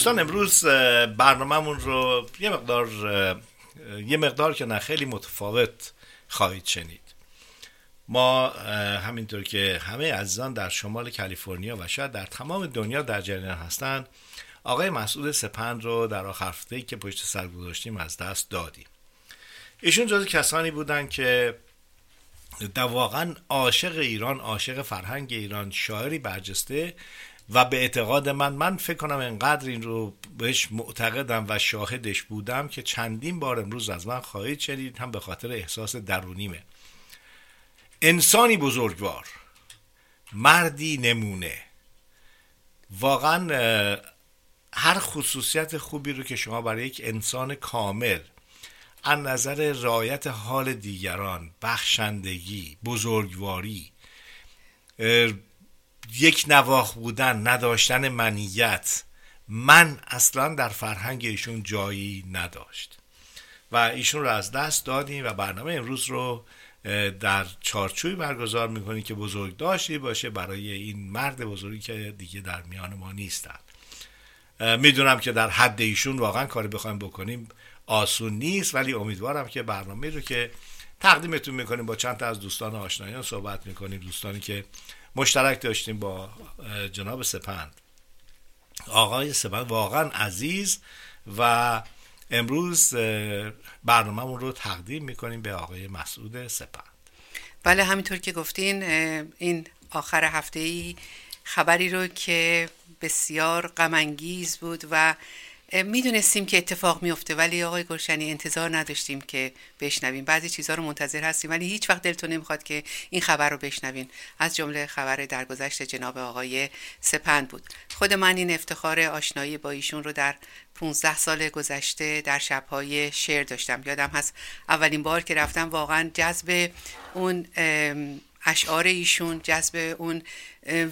دوستان امروز برنامهمون رو یه مقدار یه مقدار که نه خیلی متفاوت خواهید شنید. ما همینطور که همه عزیزان در شمال کالیفرنیا و شاید در تمام دنیا در جریان هستند آقای مسعود سپند رو در آخر هفته که پشت سر گذاشتیم از دست دادیم. ایشون جز کسانی بودن که در واقعا عاشق ایران عاشق فرهنگ ایران شاعری برجسته و به اعتقاد من من فکر کنم انقدر این رو بهش معتقدم و شاهدش بودم که چندین بار امروز از من خواهید شنید هم به خاطر احساس درونیمه. انسانی بزرگوار مردی نمونه. واقعا هر خصوصیت خوبی رو که شما برای یک انسان کامل از نظر رایت حال دیگران بخشندگی بزرگواری یک نواخ بودن نداشتن منیت. من اصلا در فرهنگ ایشون جایی نداشت. و ایشون رو از دست دادیم و برنامه امروز رو در چارچوبی برگزار می‌کنیم که بزرگ داشتی باشه برای این مرد بزرگی که دیگه در میان ما نیستن. می‌دونم که در حد ایشون واقعا کاری بخوایم بکنیم آسون نیست ولی امیدوارم که برنامه رو که تقدیمتون می‌کنیم با چند تا از دوستان آشنایان صحبت می‌کنیم دوستانی که مشترک داشتیم با جناب سپند. آقای سپند واقعا عزیز و امروز برنامهمون رو تقدیم می‌کنیم به آقای مسعود سپند. بله همینطور که گفتین این آخر هفته ای خبری رو که بسیار غمانگیز بود و می‌دونستیم که اتفاق میفته ولی آقای گلشنی انتظار نداشتیم که بشنویم. بعضی چیزها رو منتظر هستیم ولی هیچ وقت دلتون نمی‌خواد که این خبر رو بشنوین. از جمله خبر درگذشت جناب آقای سپند بود. خود من این افتخار آشنایی با ایشون رو در 15 سال گذشته در شبهای شعر داشتم. یادم هست اولین بار که رفتم واقعا جذب اون اشعار ایشون جذب اون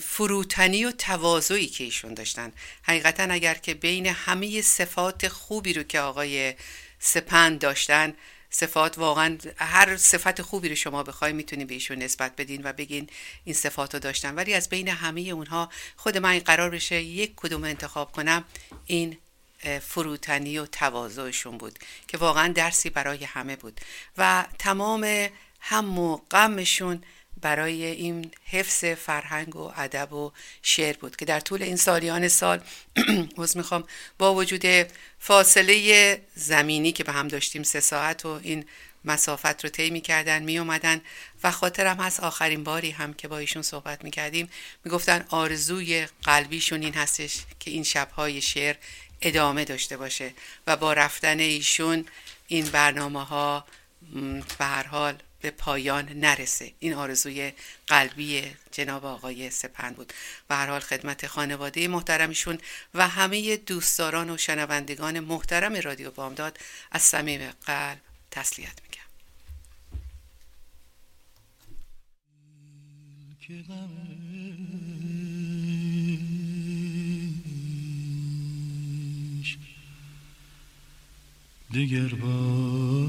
فروتنی و تواضعی که ایشون داشتن. حقیقتا اگر که بین همه صفات خوبی رو که آقای سپند داشتن صفات واقعا هر صفت خوبی رو شما بخوای می‌تونی به ایشون نسبت بدین و بگین این صفات رو داشتن. ولی از بین همه اونها خود من قرار بشه یک کدوم انتخاب کنم این فروتنی و تواضعشون بود که واقعا درسی برای همه بود. و تمام هم و غمشون برای این حفظ فرهنگ و ادب و شعر بود که در طول این سالیان سال از می‌خوام با وجود فاصله زمینی که به هم داشتیم سه ساعت و این مسافت رو طی می‌کردن می اومدن و خاطرم هست آخرین باری هم که با ایشون صحبت می‌کردیم. می‌گفتن آرزوی قلبیشون این هستش که این شبهای شعر ادامه داشته باشه و با رفتن ایشون این برنامه ها به هر حال به پایان نرسه. این آرزوی قلبی جناب آقای سپند بود. و هر حال خدمت خانواده محترمشون و همه دوستداران و شنوندگان محترم رادیو بامداد از صمیم قلب تسلیت میگم. دیگر بار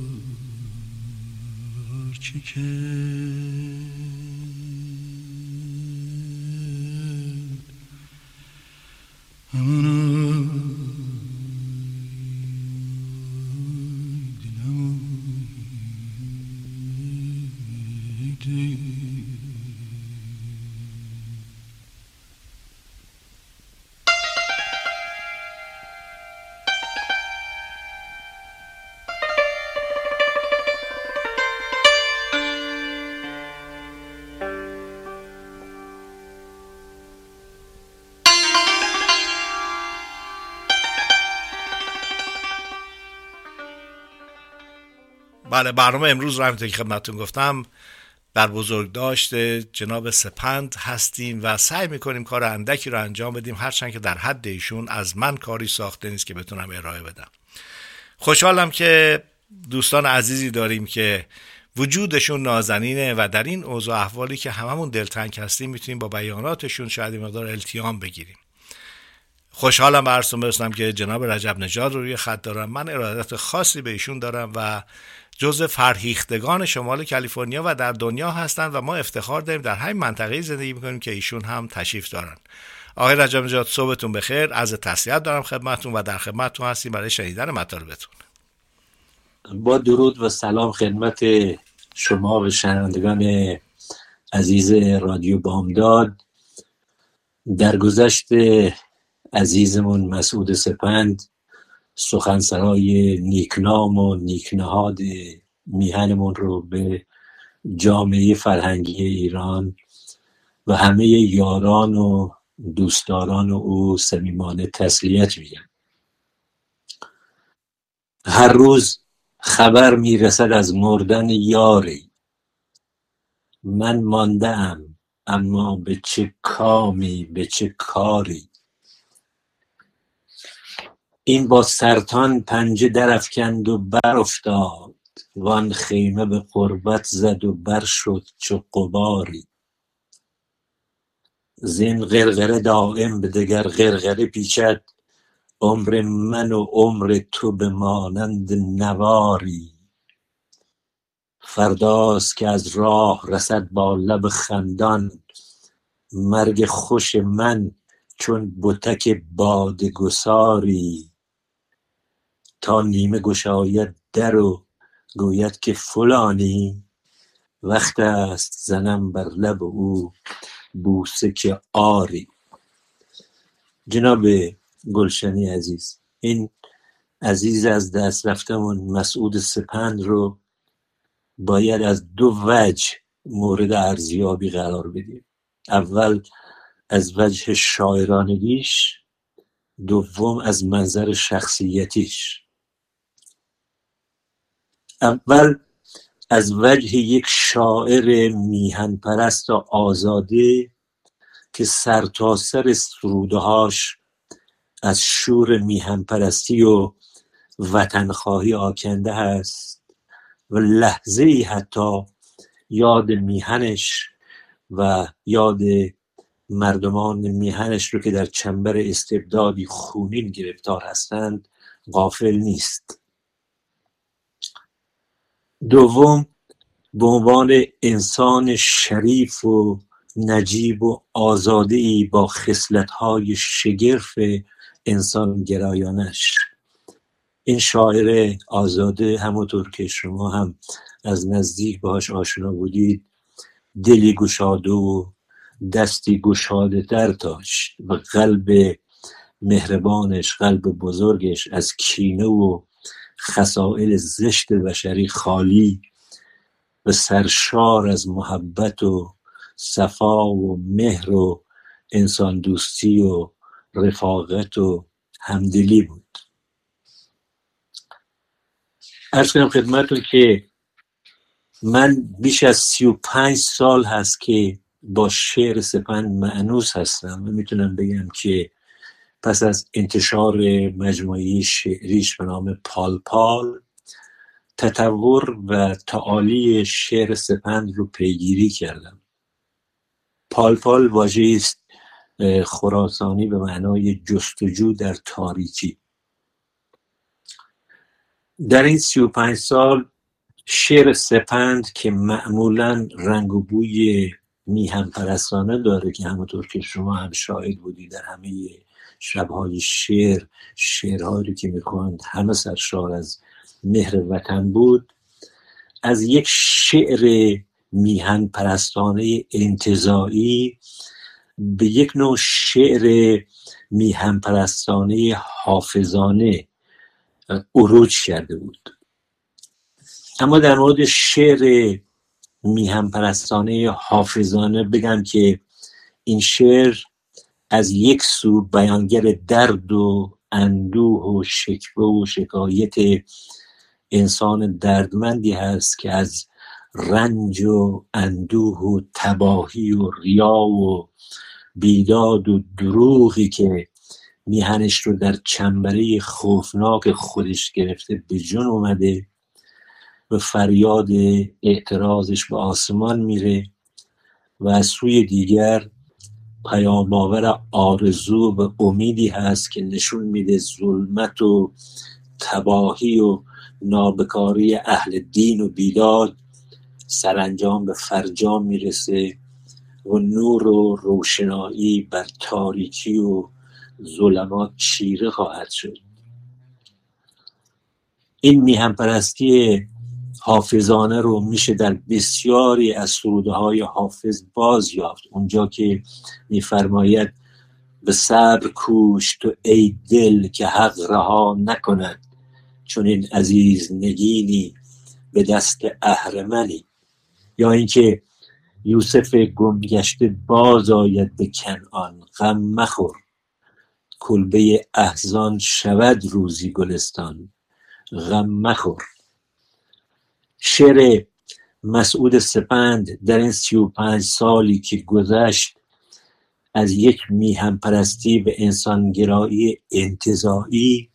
بشار بله برنامه امروز رو همینطور که خدمتتون گفتم در بزرگ داشته جناب سپند هستیم و سعی می‌کنیم کار اندکی رو انجام بدیم هرچند که در حد ایشون از من کاری ساخته نیست که بتونم ارائه بدم. خوشحالم که دوستان عزیزی داریم که وجودشون نازنینه و در این اوضاع احوالی که هممون دلتنگ هستیم می‌تونیم با بیاناتشون شاید مقدار التیام بگیریم. خوشحالم به عرضتون برسنم که جناب رجب نجاد رو روی خط دارم. من ارادت خاصی به ایشون دارم و جز فرهیختگان شمال کالیفرنیا و در دنیا هستند و ما افتخار داریم در همین منطقه زندگی می‌کنیم که ایشون هم تشریف دارن. آقای رجب نجات صبحتون بخیر. از تسلیت دارم خدمتتون و در خدمتتون هستیم برای شنیدن مطالبتون. با درود و سلام خدمت شما و شنوندگان عزیز رادیو بامداد. در گذشت عزیزمون مسعود سپند سخنسرای نیکنام و نیکنهاد میهنمون رو به جامعه فرهنگی ایران و همه یاران و دوستداران و او سمیمانه تسلیت میگم هر روز خبر می‌رسد از مردن یاری. من مانده اما به چه کامی به چه کاری؟ این با سرطان پنجه درفکند و برافتاد. وان خیمه به قربت زد و بر شد چو قباری زین غرغره دائم به دگر غرغره پیچد. عمر من و عمر تو به مانند نواری. فرداست که از راه رسد با لب خندان. مرگ خوش من چون بتک باد گساری. تا نیمه گشاید در و گوید که فلانی وقت است زنم بر لب او بوسه که آری. جناب گلشنی عزیز این عزیز از دست رفتمون مسعود سپند رو باید از دو وجه مورد ارزیابی قرار بدیم. اول از وجه شاعرانگیش دوم از منظر شخصیتیش. اول از وجه یک شاعر میهن پرست و آزاده که سرتاسر سر هاش از شور میهن پرستی و وطنخواهی آکنده هست و لحظه ای حتی یاد میهنش و یاد مردمان میهنش رو که در چنبر استبدادی خونین گرفتار هستند غافل نیست. دوم به عنوان انسان شریف و نجیب و آزاده ای با خصلت های شگرف انسان گرایانش این شاعر آزاده همونطور که شما هم از نزدیک باهاش آشنا بودید دلی گشاده و دستی گشاده در داشت. و قلب مهربانش قلب بزرگش از کینه و خسائل زشت بشری خالی و سرشار از محبت و صفا و مهر و انسان دوستی و رفاقت و همدلی بود. ارز کنم خدمتون که من بیش از سی و پنج سال هست که با شعر سپند معنوس هستم و می‌تونم بگم که پس از انتشار مجموعی شعریش به نام پال پال تطور و تعالی شعر سپند رو پیگیری کردم. پال پال واژه است خراسانی به معنای جستجو در تاریکی. در این سی و پنج سال شعر سپند که معمولا رنگ و بوی میهم پرستانه داره که همونطور که شما هم شاهد بودی در همه شبهای شعر شعرهایی که می‌خواند همه سرشار از مهر وطن بود. از یک شعر میهن پرستانه انتظایی به یک نوع شعر میهن پرستانه حافظانه اروج کرده بود. اما در مورد شعر میهم پرستانه حافظانه بگم که این شعر از یک سو بیانگر درد و اندوه و شکوه و شکایت انسان دردمندی هست که از رنج و اندوه و تباهی و ریا و بیداد و دروغی که میهنش رو در چنبره خوفناک خودش گرفته به جون اومده و فریاد اعتراضش به آسمان میره و از سوی دیگر پیام آور آرزو و امیدی هست که نشون میده ظلمت و تباهی و نابکاری اهل دین و بیداد سرانجام به فرجام می‌رسه و نور و روشنایی بر تاریکی و ظلمات چیره خواهد شد. این میهم پرستی حافظانه رو میشه در بسیاری از سروده های حافظ باز یافت. اونجا که میفرماید به صبر کوش تو ای دل که حق رها نکند چون این عزیز نگینی به دست اهرمنی یا اینکه یوسف گمگشته باز آید به کنعان غم مخور کلبه احزان شود روزی گلستان غم مخور. شعر مسعود سپند در این سی و پنج سالی که گذشت از یک میهم پرستی به انسانگرایی انتظایی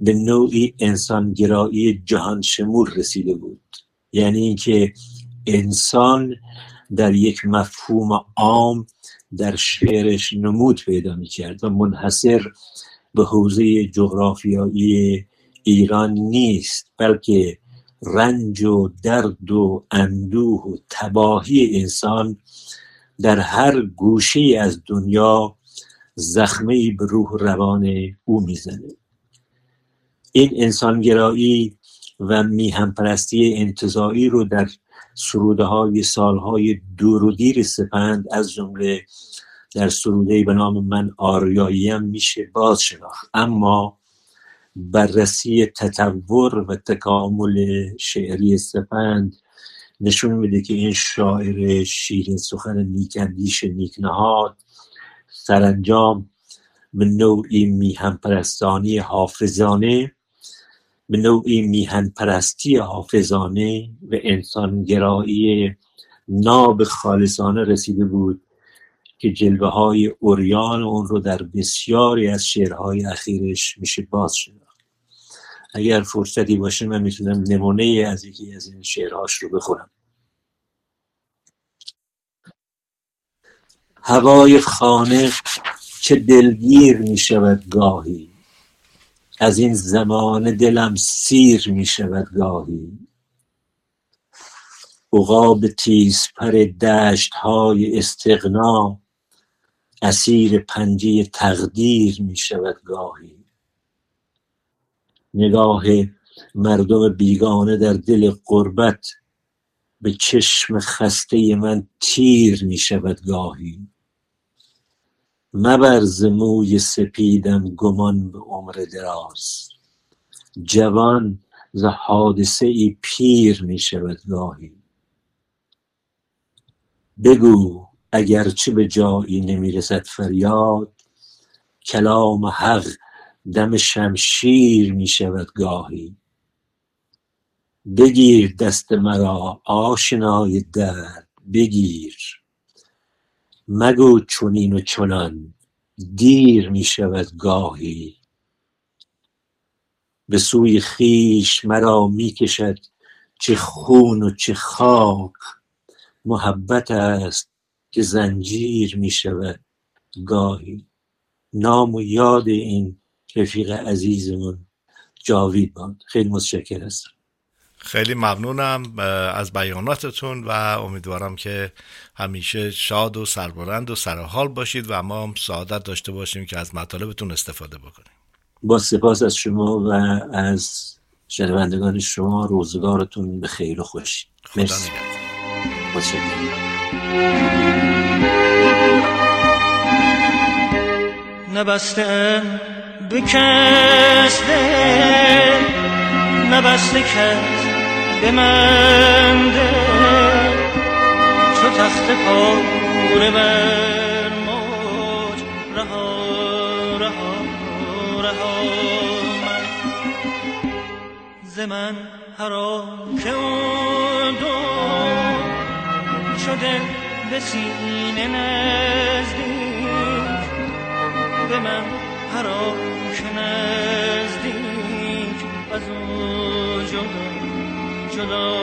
به نوعی انسانگرایی جهان شمول رسیده بود. یعنی اینکه انسان در یک مفهوم عام در شعرش نمود پیدا می کرد و منحصر به حوزه جغرافیایی ایران نیست بلکه رنج و درد و اندوه و تباهی انسان در هر گوشه از دنیا زخمه به روح روان او می‌زنه. این انسانگرایی و میهم پرستی انتظایی رو در سروده های سالهای دور و دیر سپند از جمله در سروده به نام من آریاییم میشه باز شناخت اما بررسی تطور و تکامل شعری سپند نشون میده که این شاعر شیرین سخن نیکندیش نیکنهاد سرانجام به نوعی میهن پرستانی حافظانه به نوعی میهن پرستی حافظانه و انسانگرایی ناب خالصانه رسیده بود که جلوه های اوریان اون رو در بسیاری از شعرهای اخیرش میشه باز شناخت. اگر فرصتی باشه من می‌تونم نمونه از یکی از این شعرهاش رو بخونم. هوای خانه چه دلگیر می شود گاهی. از این زمان دلم سیر می شود گاهی. عقاب تیز پر دشت های استغنا اسیر پنجه تقدیر می شود گاهی. نگاه مردم بیگانه در دل قربت به چشم خسته من تیر می شود گاهی. مبرز موی سپیدم گمان به عمر دراز. جوان ز حادثه ای پیر می شود گاهی. بگو اگرچه به جایی نمی‌رسد فریاد کلام حق دم شمشیر می شود گاهی. بگیر دست مرا آشنای درد بگیر. مگو چونین و چنان دیر می شود گاهی. به سوی خیش مرا می‌کشد چه خون و چه خاک. محبت است که زنجیر می شود گاهی. نام و یاد این رفیق عزیزمون جاوید باد خیلی متشکر هستم خیلی ممنونم از بیاناتتون و امیدوارم که همیشه شاد و سربلند و سرحال باشید و ما هم سعادت داشته باشیم که از مطالبتون استفاده بکنیم. با سپاس از شما و از شنوندگان شما روزگارتون به خیر و خوشی مرسی. نبسته. بکسته نبسته کس به من چو تخت پاره بر موج رها رها رها من. ز من حرام که دو شده به سینه نزدیک به من. که نزدیک از او جدا جدا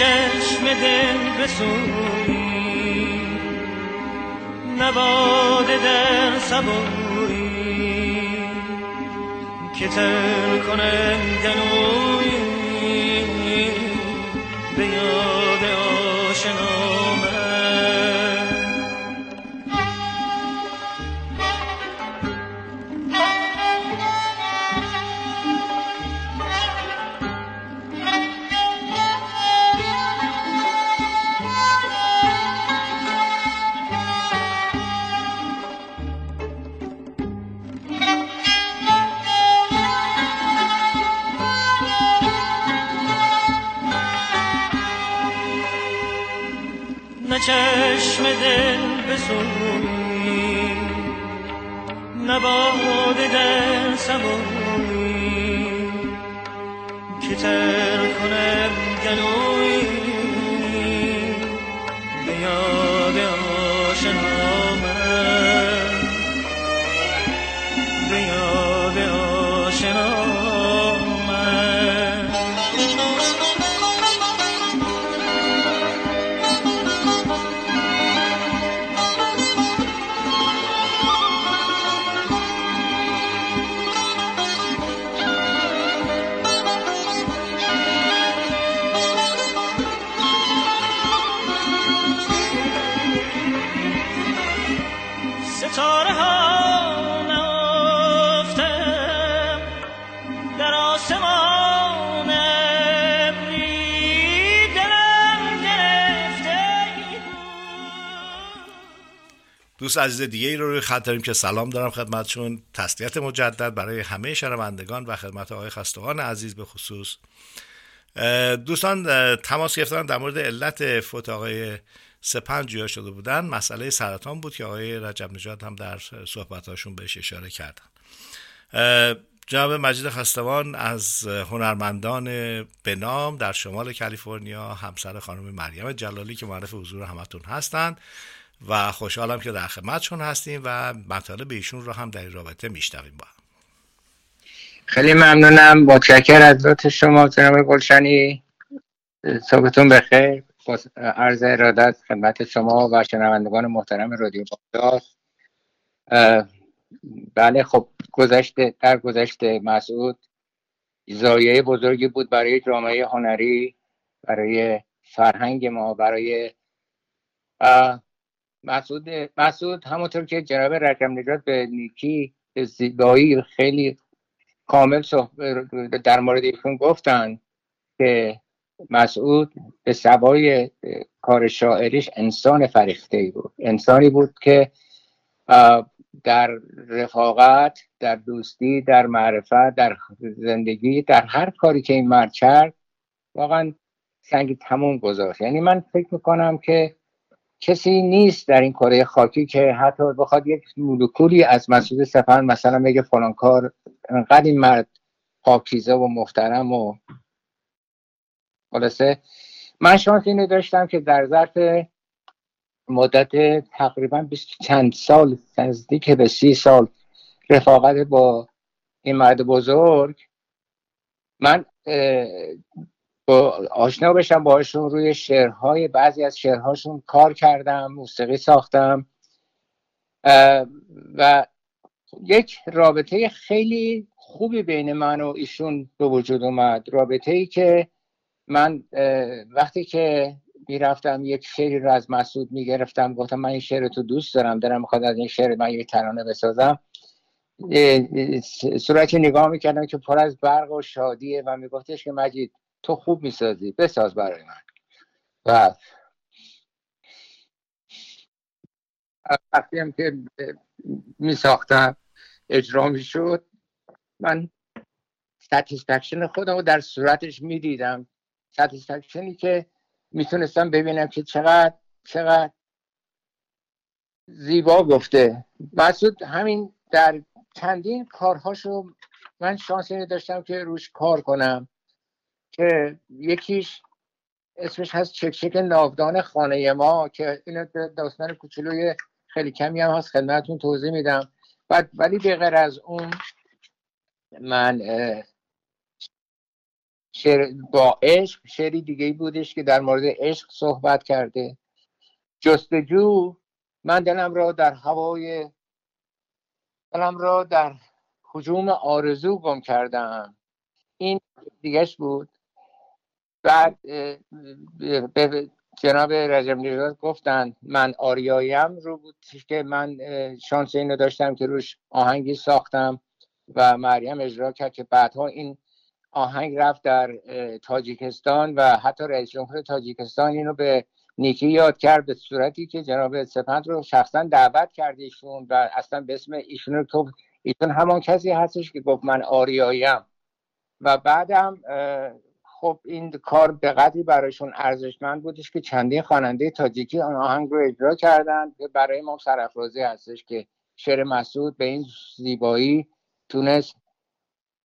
چشم دل بسوی نواده در سبوی که تر کنه گلوی به یاد چشم دل بسوی نه باده در سبوی که تر کنم گلوی دوست عزیز دیگه ای رو روی خط داریم که سلام دارم خدمتشون تسلیت مجدد برای همه شنوندگان و خدمت آقای خستگان عزیز به خصوص. دوستان تماس گرفتن در مورد علت فوت آقای سپنج جویا شده بودن. مسئله سرطان بود که آقای رجب نجات هم در صحبتاشون بهش اشاره کردن. جناب مجید خستوان از هنرمندان بنام در شمال کالیفرنیا همسر خانم مریم جلالی که معرف حضور همتون هستند. و خوشحالم که در خدمتشون هستیم و مطالب ایشون رو هم در این رابطه میشنویم با خیلی ممنونم. متشکر از لطف شما جناب گلشنی. صبحتون بخیر. با عرض ارادت خدمت شما و شنوندگان محترم رادیو بغداد. بله خب گذشته در گذشته مسعود زایه بزرگی بود برای جامعه هنری برای فرهنگ ما برای مسعود مسعود همونطور که جناب رقم نجات به نیکی به زیبایی خیلی کامل در مورد ایشون گفتن که مسعود به سوای کار شاعریش انسان فریخته بود. انسانی بود که در رفاقت در دوستی در معرفت در زندگی در هر کاری که این مرد کرد واقعا سنگ تموم گذاشت. یعنی من فکر می‌کنم که کسی نیست در این کره خاکی که حتی بخواد یک مولکولی از مسعود سپن مثلا بگه فلان کار انقدر این مرد پاکیزه و محترم و خلاصه. من شانس اینو داشتم که در ظرف مدت تقریبا چند سال نزدیک به سی سال رفاقت با این مرد بزرگ من آشنا بشم باهاشون روی شعرهای بعضی از شعرهاشون کار کردم موسیقی ساختم. و یک رابطه خیلی خوبی بین من و ایشون به وجود اومد. رابطه ای که من وقتی که می‌رفتم یک شعری رو از مسعود می‌گرفتم گفتم من این شعر تو دوست دارم دارم می‌خواد از این شعر من یک ترانه بسازم. صورتی نگاه می‌کردم که پر از برق و شادیه و میگفتش که مجید تو خوب می‌سازی بساز برای من. و وقتی هم که میساختم اجرا می‌شد من satisfaction خودم رو در صورتش می‌دیدم. satisfaction ی که می‌تونستم ببینم که چقدر چقدر زیبا گفته. مسعود همین در چندین کارهاشو من شانس اینو داشتم که روش کار کنم. که یکیش اسمش هست چکچک ناودان خانه ما که اینو داستان کوچولوی خیلی کمی هم هست خدمتتون توضیح میدم. بعد ولی به غیر از اون من شعر با عشق شعری دیگه ای بودش که در مورد عشق صحبت کرده. جستجو من دلم را در هوای دلم را در حجوم آرزو گم کردم. این دیگهش بود. بعد به جناب رجب نژاد گفتن من آریاییم رو بود که من شانس اینو داشتم که روش آهنگی ساختم و مریم اجرا کرد که بعدها این آهنگ رفت در تاجیکستان و حتی رئیس جمهور تاجیکستان اینو به نیکی یاد کرد به صورتی که جناب سپند رو شخصا دعوت کرد ایشون و اصلا به اسم ایشون رو تو ایشون همان کسی هستش که گفت من آریاییم و بعدم خب این کار به قدری برایشون ارزشمند بودش که چندین خواننده تاجیکی آن آهنگ رو اجرا کردن. که برای ما سرافرازی هستش که شعر مسعود به این زیبایی تونست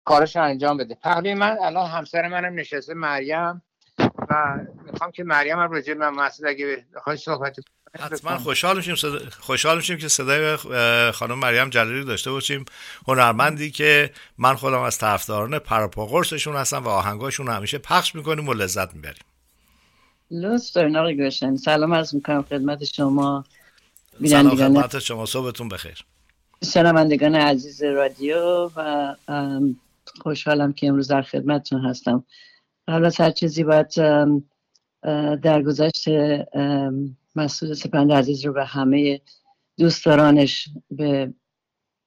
کارش رو انجام بده. پهلوی من الان همسر منم نشسته مریم و می‌خوام که مریم راجع به مسعود اگه بخوای صحبت حتما. خوشحال میشیم صدا... خوشحال میشیم که صدای خانم مریم جلالی داشته باشیم. هنرمندی که من خودم از طرفداران پراپاگورسشون هستم و آهنگاشون رو همیشه پخش می‌کنیم و لذت می‌بریم. لطف دارین آقای گوشن سلام عرض می‌کنم خدمت شما. سلام خدمت شما. صبحتون بخیر. شنوندگان عزیز رادیو و خوشحالم که امروز در خدمتتون هستم. قبل از هر چیزی باید ام، مسعود سپند عزیز رو به همه دوستدارانش به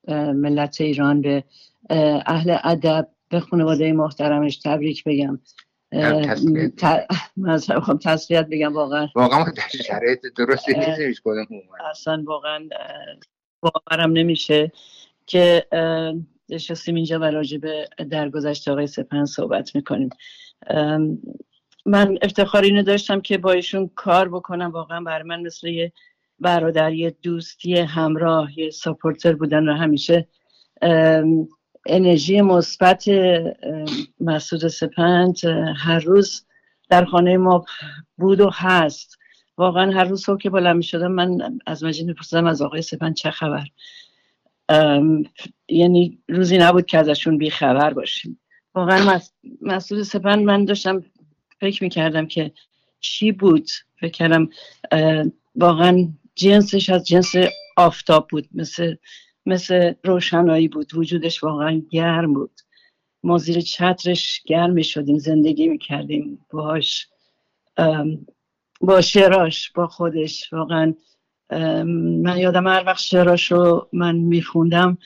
ملت ایران به اه، اهل ادب به خانواده محترمش تبریک بگم اه، تسلیت. بگم واقعا واقعا در شرایط درستی. نیست اصلا واقعا باورم نمیشه که نشستیم اینجا و راجع به درگذشت آقای سپن صحبت می‌کنیم من افتخار اینو داشتم که با ایشون کار بکنم. واقعا برای من مثل یه برادر یه دوست یه همراه یه ساپورتر بودن و همیشه انرژی مثبت مسعود سپند هر روز در خانه ما بود و هست. واقعا هر روز صبح که بلند می شدم من از مجید میپرسیدم از آقای سپند چه خبر؟ یعنی روزی نبود که ازشون بی خبر باشیم. واقعا مس- مسعود سپند من داشتم فکر می‌کردم که چی بود. فکر کردم واقعا جنسش از جنس آفتاب بود مثل مثل روشنایی بود. وجودش واقعا گرم بود. ما زیر چترش گرم می شدیم زندگی می کردیم باهاش ام، با شعراش با خودش. واقعا من یادم هر وقت شعراش رو من میخوندم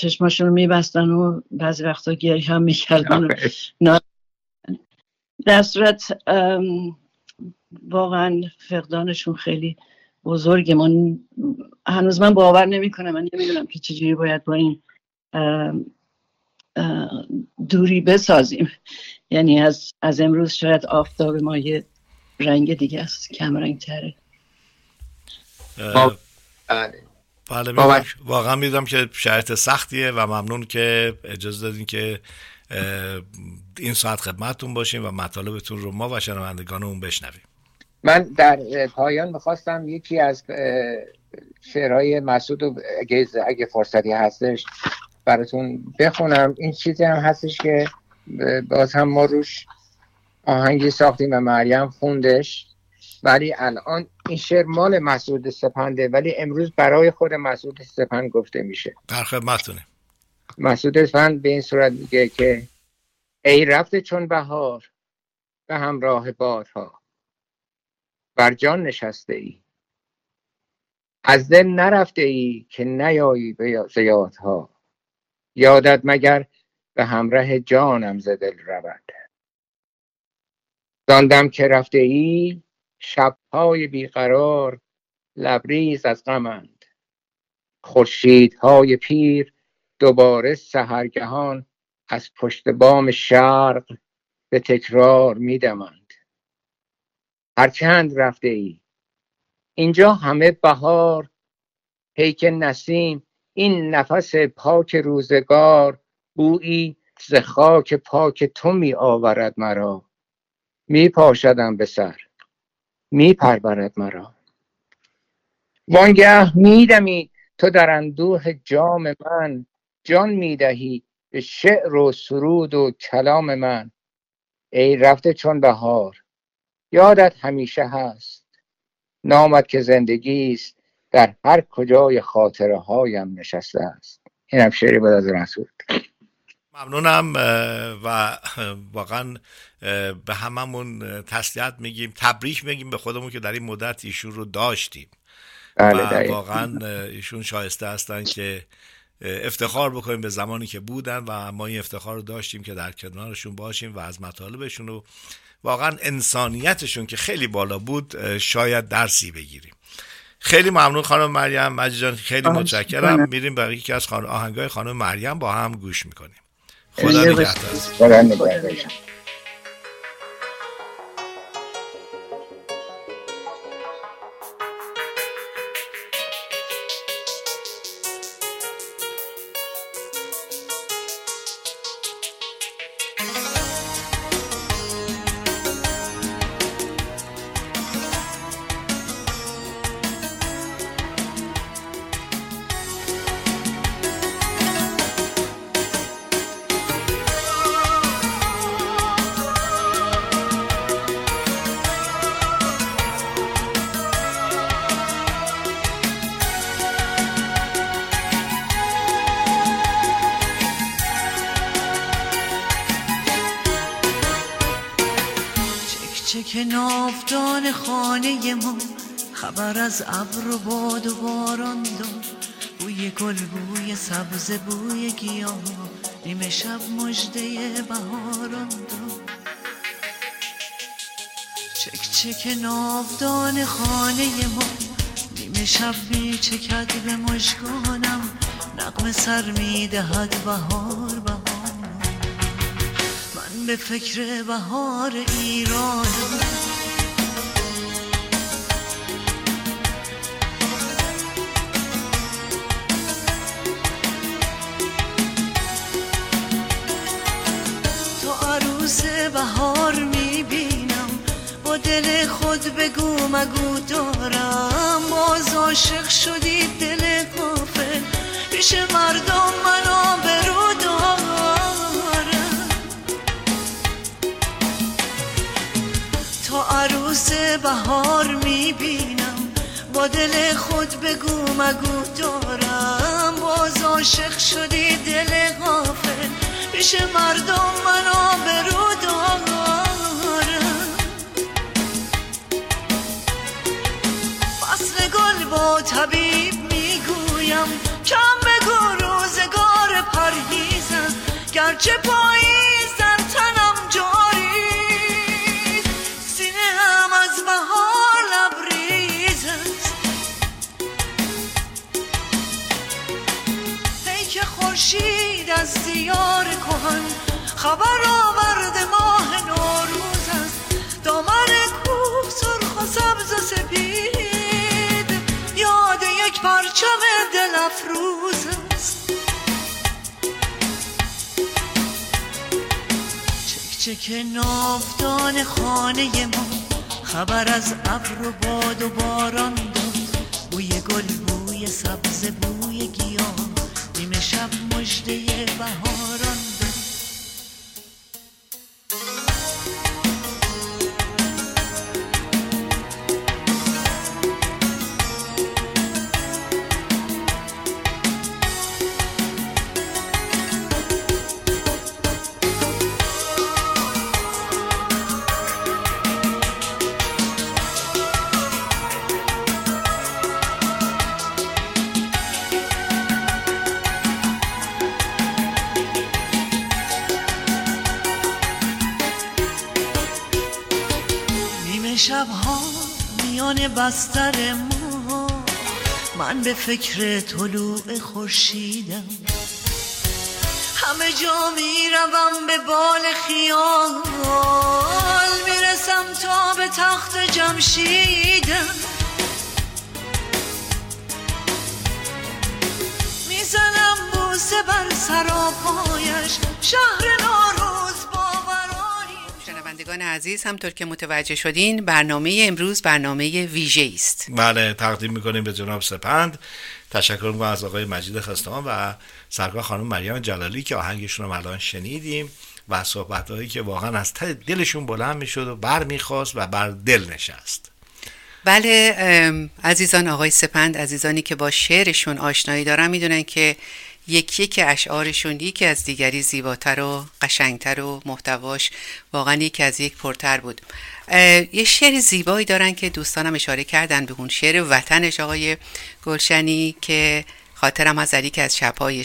چشماشون رو میبستن و بعضی وقتا گریه هم می‌کردن و در صورت ام، واقعا فقدانشون خیلی بزرگه. من هنوز من باور نمی کنم من نمی‌دونم که چجوری باید با این دوری بسازیم. یعنی از, از امروز شاید آفتاب ما یه رنگ دیگه است کم رنگ تره بله. بله. واقعا می‌دونم که شرایط سختیه و ممنون که اجازه دادین که این ساعت خدمتتون باشیم و مطالبتون رو ما و شنوندگانمون بشنویم. من در پایان می‌خواستم یکی از شعرهای مسعود اگه, اگه فرصتی هستش براتون بخونم. این چیزی هم هستش که باز هم ما روش آهنگی ساختیم و مریم خوندش. ولی الان این شعر مال مسعود سپنده ولی امروز برای خود مسعود سپند گفته میشه. در خدمتتونیم. مسعود اسفند به این صورت میگه که ای رفته چون بهار به همراه بادها بر جان نشسته ای. از دل نرفته ای که نیایی به یا- ز یادها یادت مگر به همراه جانم ز دل رود. داندم که رفته ای شبهای بیقرار لبریز از غمند خورشیدهای پیر دوباره سهرگهان از پشت بام شرق به تکرار میدمند. هرچند رفته ای اینجا همه بهار. پیک نسیم این نفس پاک روزگار. بویی ز خاک پاک تو می آورد مرا. می پاشدم به سر. می پرورد مرا. وانگه میدمی تو در اندوه جام من. جان می‌دهی به شعر و سرود و کلام من. ای رفته چون بهار یادت همیشه هست. نامت که زندگی است در هر کجای خاطره هایم نشسته است. اینم شعری بود از رسول. ممنونم و واقعا به هممون تسلیت میگیم تبریک میگیم به خودمون که در این مدت ایشون رو داشتیم. بله. واقعا ایشون شایسته هستن که افتخار بکنیم به زمانی که بودن و ما این افتخار رو داشتیم که در کنارشون باشیم و از مطالبشون رو واقعا انسانیتشون که خیلی بالا بود شاید درسی بگیریم. خیلی ممنون خانم مریم مجید جان خیلی متشکرم. میریم برای یکی از خان... آهنگای خانم مریم با هم گوش می‌کنیم. خدا نگهدار. ابر و باد و باران داد بوی گل بوی سبز بوی گیاه. نیمه شب مجده بهاران داد چک چک ناودان خانه ما. نیمه شب می چکد به مشکانم نقم سر می دهد بهار بهار. من به فکر بهار ایرانم. بگو مگو دارم باز عاشق شدی دل غافل پیش مردم منو برو دارم. تا عروس بهار می‌بینم. با دل خود بگو مگو دارم باز عاشق شدی دل غافل. پیش مردم منو برو دارم. طبیب می‌گویم کم بگو روزگار پرهیزم گرچه پاییزم تنم جاری. سینه هم از بهار لبریز است. پیک خورشید از دیار کهن خبر چک چک ناودان خانه ما. خبر از ابر و باد و باران داد. بوی گل بوی سبز بوی گیاه. نیمه شب مژده بهاران من به فکر طلوع خورشیدم. همه جا می‌روم به بال خیال می‌رسم تا به تخت جمشیدم. می‌زنم بوسه بر سراپایش شهر باورانی شنوندگان عزیز همطور که متوجه شدین برنامه امروز برنامه ویژه است بله تقدیم می‌کنیم به جناب سپند. تشکر می‌کنم از آقای مجید خستان و سرکار خانم مریم جلالی که آهنگشون رو الان شنیدیم و صحبت هایی که واقعا از دلشون بلند می‌شد و بر می‌خواست و بر دل نشست. بله عزیزان آقای سپند عزیزانی که با شعرشون آشنایی دارن می‌دونن که یکی یک اشعارشون یکی از دیگری زیباتر و قشنگتر و محتواش واقعا یکی از یک پرتر بود. یه شعر زیبایی دارن که دوستانم اشاره کردن به اون شعر وطنش آقای گلشنی که خاطرم از یکی از شبهای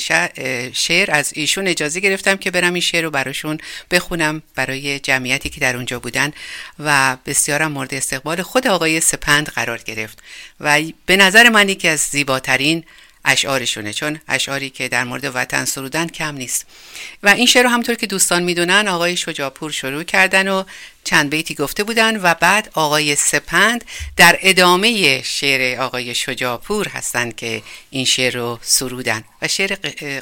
شعر از ایشون اجازه گرفتم که برم این شعر رو براشون بخونم برای جمعیتی که در اونجا بودن و بسیارم مورد استقبال خود آقای سپند قرار گرفت. و به نظر من یکی از زیباترین اشعارشونه چون اشعاری که در مورد وطن سرودن کم نیست. و این شعر رو همطور که دوستان می‌دونن آقای شجاپور شروع کردن و چند بیتی گفته بودن و بعد آقای سپند در ادامه شعر آقای شجاپور هستند که این شعر رو سرودن. و شعر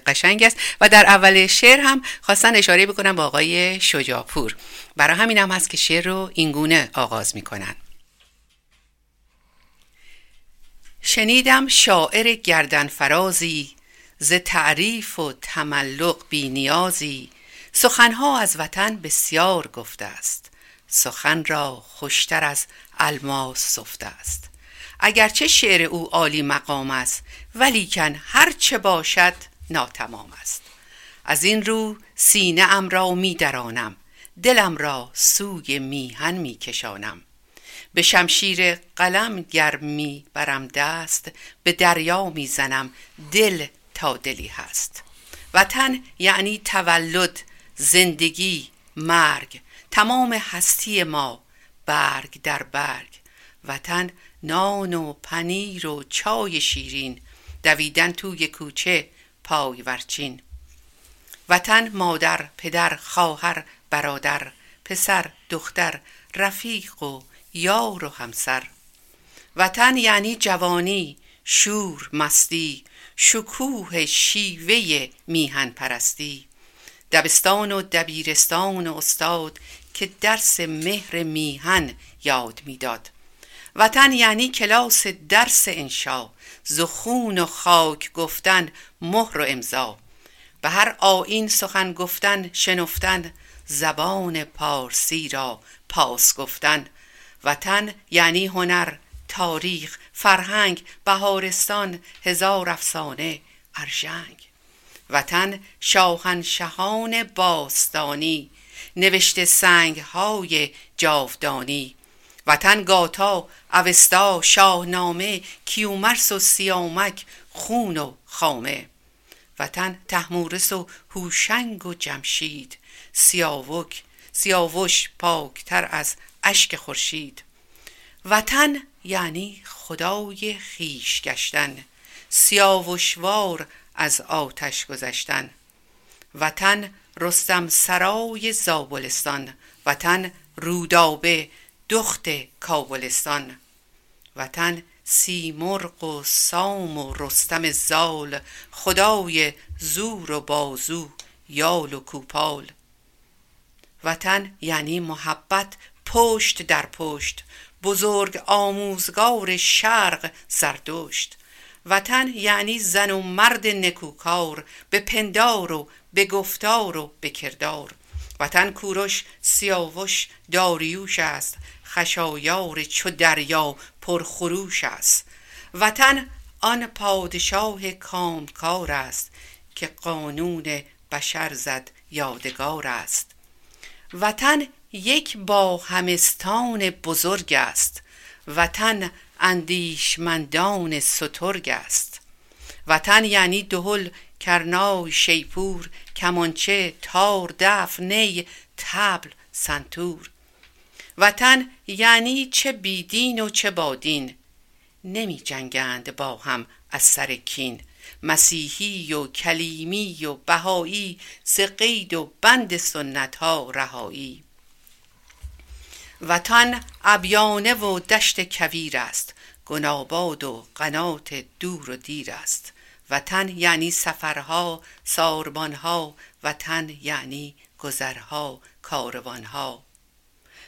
قشنگ است. و در اول شعر هم خواستن اشاره بکنم به آقای شجاپور. برای همین هم هست که شعر رو اینگونه آغاز می‌کنن. شنیدم شاعر گردن فرازی ز تعریف و تملق بی نیازی. سخنها از وطن بسیار گفته است. سخن را خوشتر از الماس سفته است. اگرچه شعر او عالی مقام است ولیکن هر چه باشد ناتمام است. از این رو سینه ام را می درانم دلم را سوی میهن می کشانم. به شمشیر قلم گر می برم دست به دریا می زنم دل تا دلی هست. وطن یعنی تولد زندگی مرگ. تمام هستی ما برگ در برگ. وطن نان و پنیر و چای شیرین دویدن توی کوچه پای ورچین. وطن مادر پدر خواهر برادر پسر دختر رفیق و یار و همسر. وطن یعنی جوانی شور مستی شکوه شیوه میهن پرستی دبستان و دبیرستان و استاد که درس مهر میهن یاد می‌داد. وطن یعنی کلاس درس انشا زخون و خاک گفتن مهر و امضا. به هر آیین سخن گفتن شنفتن زبان پارسی را پاس گفتن. وطن یعنی هنر تاریخ فرهنگ بهارستان هزار افسانه ارژنگ. وطن شاهنشهان باستانی نوشته سنگ های جاودانی. وطن گاتا اوستا شاهنامه کیومرس و سیامک خون و خامه. وطن تحمورس و هوشنگ و جمشید. سیاوک سیاوش پاکتر از اشک خورشید. وطن یعنی خدای خیش گشتن سیاوشوار از آتش گذشتن. وطن رستم سرای زابلستان وطن رودابه دخت کابلستان. وطن سیمرغ و سام و رستم زال خدای زور و بازو یال و کوپال. وطن یعنی محبت پشت در پشت بزرگ آموزگار شرق زردشت وطن یعنی زن و مرد نکوکار به پندار و به گفتار و به کردار. وطن کوروش سیاوش داریوش است خشایار چو دریا پرخروش است. وطن آن پادشاه کامکار است که قانون بشر زد یادگار است. وطن یک با همستان بزرگ است. وطن اندیشمندان سترگ است. وطن یعنی دهل کرنای شیپور کمانچه تار دف نی طبل سنتور. وطن یعنی چه بیدین و چه بادین. نمی جنگند با هم از سر کین. مسیحی و کلیمی و بهایی ز قید و بند سنت ها رهایی. وطن ابیانه و دشت کویر است. گناباد و قنات دور و دیر است. وطن یعنی سفرها ساربانها. وطن یعنی گذرها کاروانها.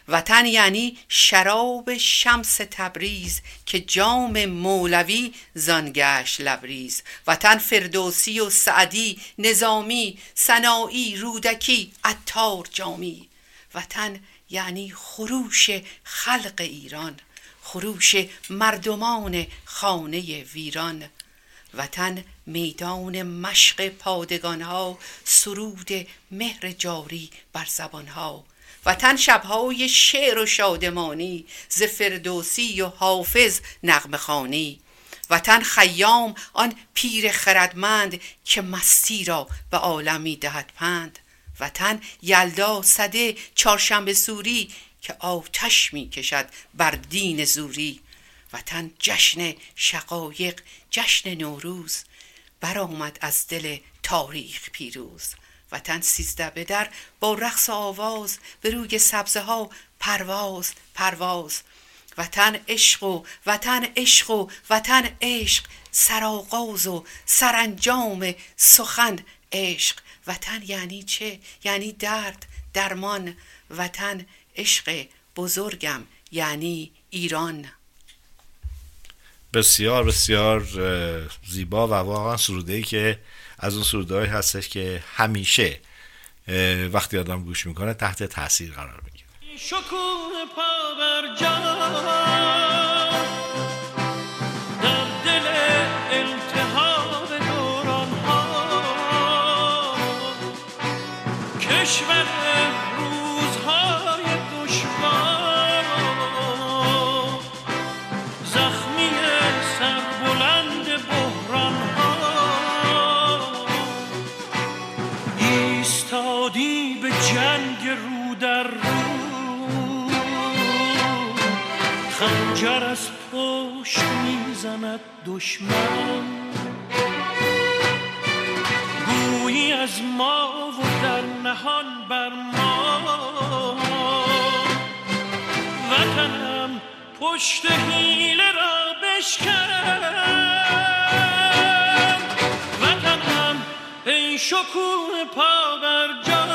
وطن یعنی شراب شمس تبریز که جام مولوی زانگشت لبریز. وطن فردوسی و سعدی نظامی سنایی رودکی عطار جامی. وطن یعنی خروش خلق ایران خروش مردمان خانه ویران. وطن میدان مشق پادگان ها سرود مهر جاری بر زبان ها وطن شبهای شعر و شادمانی ز فردوسی و حافظ نغمه خوانی. وطن خیام آن پیر خردمند که مستی را به عالم دهد پند. وطن یلدا صده چهارشنبه سوری که آتش می کشد بر دین زوری. وطن جشن شقایق جشن نوروز برآمد از دل تاریخ پیروز. وطن سیزده به در با رقص آواز به روی سبزه ها پرواز پرواز. وطن عشق و وطن عشق و وطن عشق سرآغاز و سرانجام سخن عشق. وطن یعنی چه؟ یعنی درد درمان. وطن عشق بزرگم یعنی ایران. بسیار بسیار زیبا و واقعا سروده ای که از اون سروده هستش که همیشه وقتی آدم گوش می‌کنه تحت تاثیر قرار می‌گیره. شکوه پا بر کشور روزهای دشوار. زخمی سربلند بحران ها ایستادی به جنگ رو در رو. خنجر از پشت می‌زند دشمن. گویی از ما و در نهان بر ما. وطنم پشت حیله را بشکن. وطنم ای شکوه پا بر جا.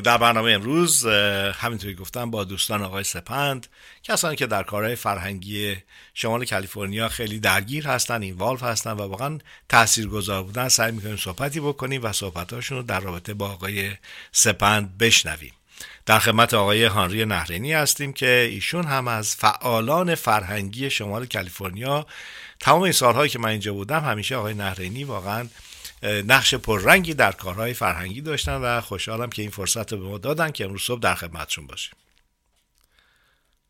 در برنامه امروز همینطوری گفتم با دوستان آقای سپند کسانی که در کارهای فرهنگی شمال کالیفرنیا خیلی درگیر هستن اینوالو هستن و واقعا تاثیرگذار بودن سعی می‌کنیم صحبتی بکنیم و صحبتاشون رو در رابطه با آقای سپند بشنویم. در خدمت آقای هانری نهرینی هستیم که ایشون هم از فعالان فرهنگی شمال کالیفرنیا. تمام این سالهایی که من اینجا بودم همیشه آقای نهرینی واقعا نقش پررنگی در کارهای فرهنگی داشتن و خوشحالم که این فرصت رو به ما دادن که امروز صبح در خدمتشون باشیم.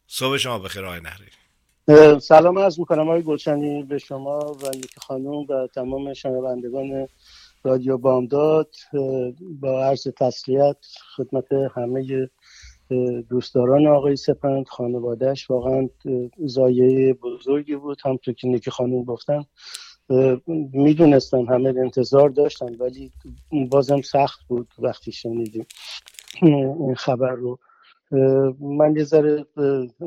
صبح شما بخیر آقای نهری. سلام عرض می‌کنم آقای گلشنی به شما و نیکی خانم و تمام شنوندگان رادیو بامداد. با عرض تسلیت خدمت همه دوستداران آقای سپند خانوادهش واقعا زایه بزرگی بود. همطور که نیکی خانم گفتن می‌دونستن همه انتظار داشتن ولی بازم سخت بود وقتی شنیدیم این خبر رو. من یه ذره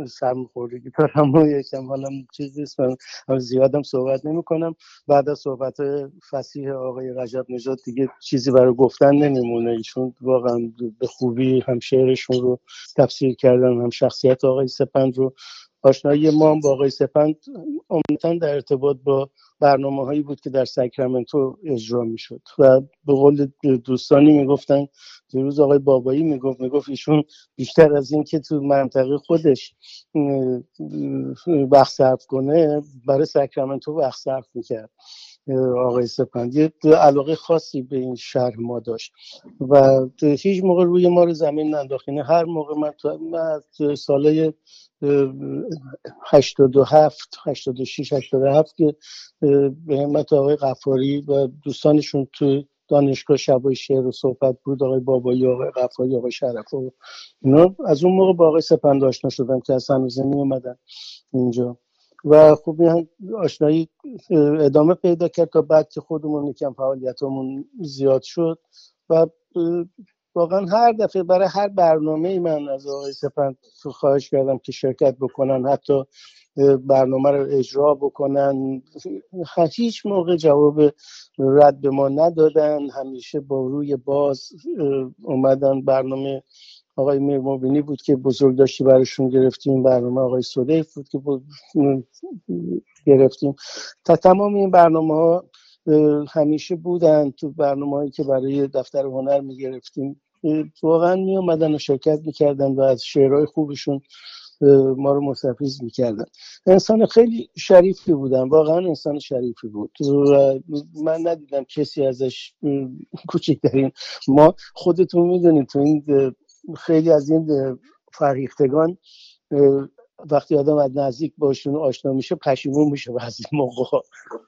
سرمخوردگی دارم و یکم حالا چیزی نیست من زیادم صحبت نمی کنم بعد از صحبت فسیح آقای رجب نجات دیگه چیزی برای گفتن نمیمونه. ایشون واقعا به خوبی هم شعرشون رو تفسیر کردن هم شخصیت آقای سپند رو آشنایی ما با آقای سپند عمدتا در ارتباط با برنامه هایی بود که در ساکرامنتو اجرا می‌شد و به قول دوستانی می‌گفتن دیروز آقای بابایی می‌گفت می‌گفت ایشون بیشتر از این که تو منطقه خودش وقت صرف کنه برای ساکرامنتو وقت صرف می‌کرد. آقای سپندی. علاقه خاصی به این شهر ما داشت. و هیچ موقع روی ما رو زمین ننداخت. یعنی هر موقع من تو سالای 87 86 87 که به همت آقای غفاری و دوستانشون تو دانشگاه شبای شعر و صحبت بود. آقای بابایی آقای غفاری آقای شرف و از اون موقع با آقای سپند آشنا شدم که از هنوزه می اومدن اینجا. و این آشنایی ادامه پیدا کرد تا بعد که خودمون یکم فعالیتمون زیاد شد و واقعا هر دفعه برای هر برنامه من از آقای سپند خواهش کردم که شرکت بکنن حتی برنامه رو اجرا بکنن. هیچ موقع جواب رد به ما ندادن. همیشه با روی باز اومدن برنامه آقای میر بود که بزرگ داشتی براشون گرفتیم برنامه آقای سودیف بود که گرفتیم. تا تمام این برنامه ها همیشه بودن تو برنامه هایی که برای دفتر هنر می‌گرفتیم. واقعا می اومدن و شرکت می‌کردن و از شعرهای خوبشون ما رو مستفیز می‌کردن. انسان خیلی شریفی بودن واقعا انسان شریفی بود. من ندیدم کسی ازش کوچکترین. ما خودتون می‌دونید تو این خیلی از این فرهیختگان وقتی آدم از نزدیک باشون آشنا میشه پشیمون میشه بعضی موقع.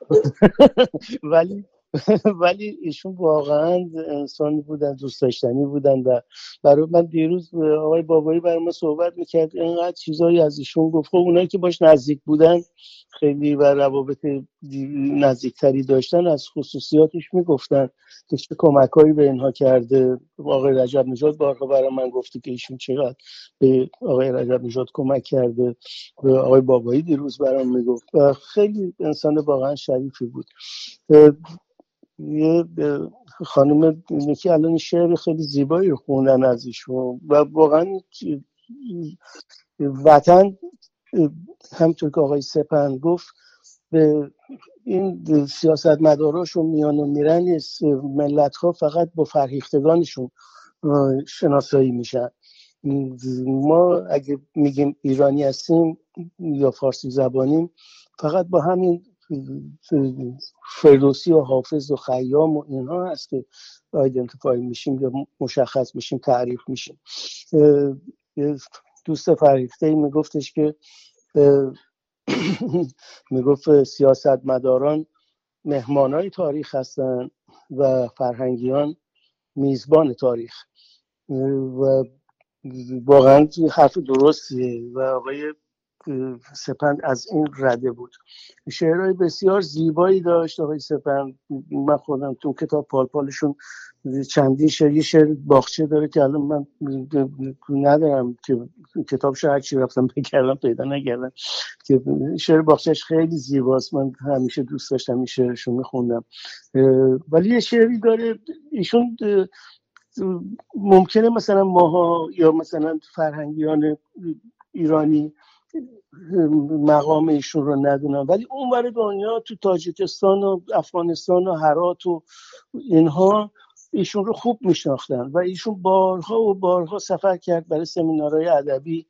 ولی ولی ایشون واقعا انسانی بودن دوست داشتنی بودن و برای من دیروز آقای بابایی برای ما صحبت می‌کرد اینقدر چیزایی از ایشون گفت. خب اونایی که باش نزدیک بودن خیلی و روابط نزدیکتری داشتن از خصوصیاتش می‌گفتن که چه کمکهایی به اینها کرده. آقای رجب نژاد بارها برای من گفته که ایشون چقدر به آقای رجب نژاد کمک کرده. به آقای بابایی دیروز برام می‌گفت. و خیلی انسان واقعا شریفی بود. یه خانم که الان شعر خیلی زیبایی خوندن از ایشون و واقعا وطن همطور که آقای سپن گفت به این سیاست مداراشون میان و میرن ملت ها فقط با فرهیختگانشون شناسایی میشن. ما اگه میگیم ایرانی هستیم یا فارسی زبانیم فقط با همین فردوسی و حافظ و خیام و اینها هست که آیدنتیفای میشیم یا مشخص میشیم تعریف میشیم. دوست فریخته ای میگفتش که می‌گفت سیاست مداران مهمان های تاریخ هستن و فرهنگیان میزبان تاریخ. و واقعا حرف درستیه و آقای سپند از این رده بود. شعرهای بسیار زیبایی داشت آقای سپند. من خودم تو کتاب پالپالشون چندین شعر یه شعر باخچه داره که الان من ندارم که کتابش هر چی رفتم بکردم پیدا نکردم که شعر باخچهش خیلی زیباست. من همیشه دوست داشتم این شعرشو میخوندم. ولی یه شعری داره ایشون ممکنه مثلا ماها یا مثلا فرهنگیان ایرانی مقام ایشون رو ندونم. ولی اونور دنیا تو تاجیکستان و افغانستان و هرات و اینها ایشون رو خوب میشناختن و ایشون بارها و بارها سفر کرد برای سمینارهای ادبی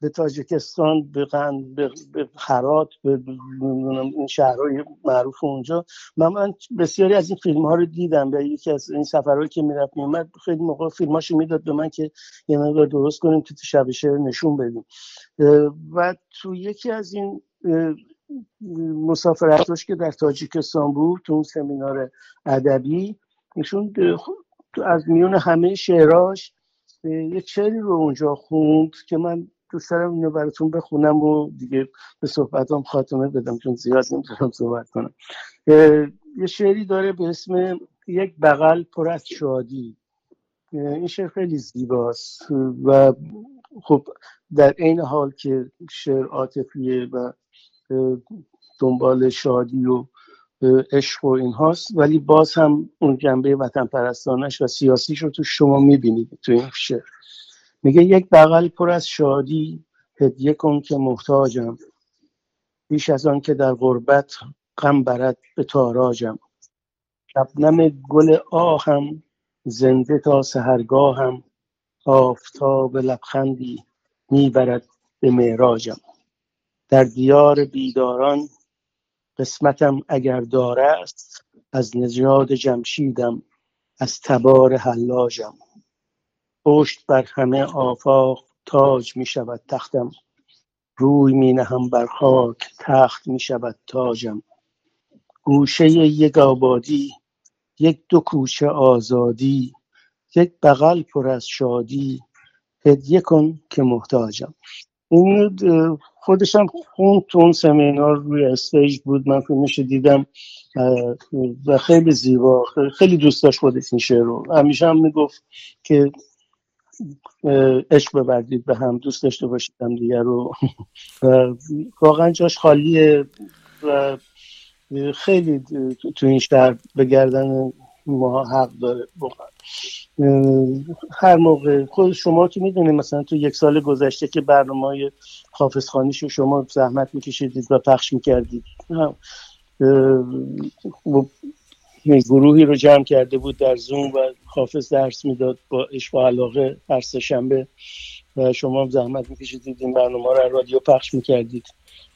به تاجیکستان به قند به, به هرات به این شهرهای معروف اونجا. من, من بسیاری از این فیلم ها رو دیدم و یکی از این سفرهایی که می‌رفت میومد خیلی موقع فیلماشو می‌داد به من که یه مقدار درست کنیم تو شب نشون بدیم. و تو یکی از این مسافرتاش که در تاجیکستان بود تو اون سمینار ادبی ایشون از میون همه شعراش یک شعری رو اونجا خوند که من دوست دارم اینو براتون بخونم و دیگه به صحبتام خاتمه بدم چون زیاد نمی‌تونم صحبت کنم. یه شعری داره به اسم یک بغل پر از شادی. این شعر خیلی زیباست. و خب در عین حال که شعر عاطفیه و دنبال شادی و عشق و این هاست ولی باز هم اون جنبه وطن پرستانش و سیاسیش رو تو شما می‌بینید تو این شعر. میگه یک بغل پر از شادی هدیه کن که محتاجم. بیش از آن که در غربت غم برد به تاراجم. شبنم گل آهم زنده تا سهرگاهم آفتاب لبخندی می‌برد به معراجم. در دیار بیداران قسمتم اگر داره است از نژاد جمشیدم از تبار حلاجم. پشت بر همه آفاق تاج می شود تختم. روی می نهم بر خاک تخت می شود تاجم. گوشه یک آبادی یک دو کوچه آزادی یک بغل پر از شادی هدیه کن که محتاجم. این خودشم خون تو سمینار روی استیج بود من فیلمش دیدم و خیلی زیبا خیلی دوست داشت خودش این شعر رو. همیشه هم می‌گفت که عشق ببردید به هم دوست داشته باشید هم دیگر رو. واقعا جاش خالیه و خیلی تو این شهر به گردن ما حق داره هر موقع خود شما که می‌دونید مثلا تو یک سال گذشته که برنامه های حافظ رو شما زحمت میکشیدید و پخش می‌کردید. گروهی رو جمع کرده بود در زوم و حافظ درس می‌داد با عشق و علاقه هر شنبه. و شما هم زحمت میکشیدید این برنامه رو رادیو پخش می‌کردید.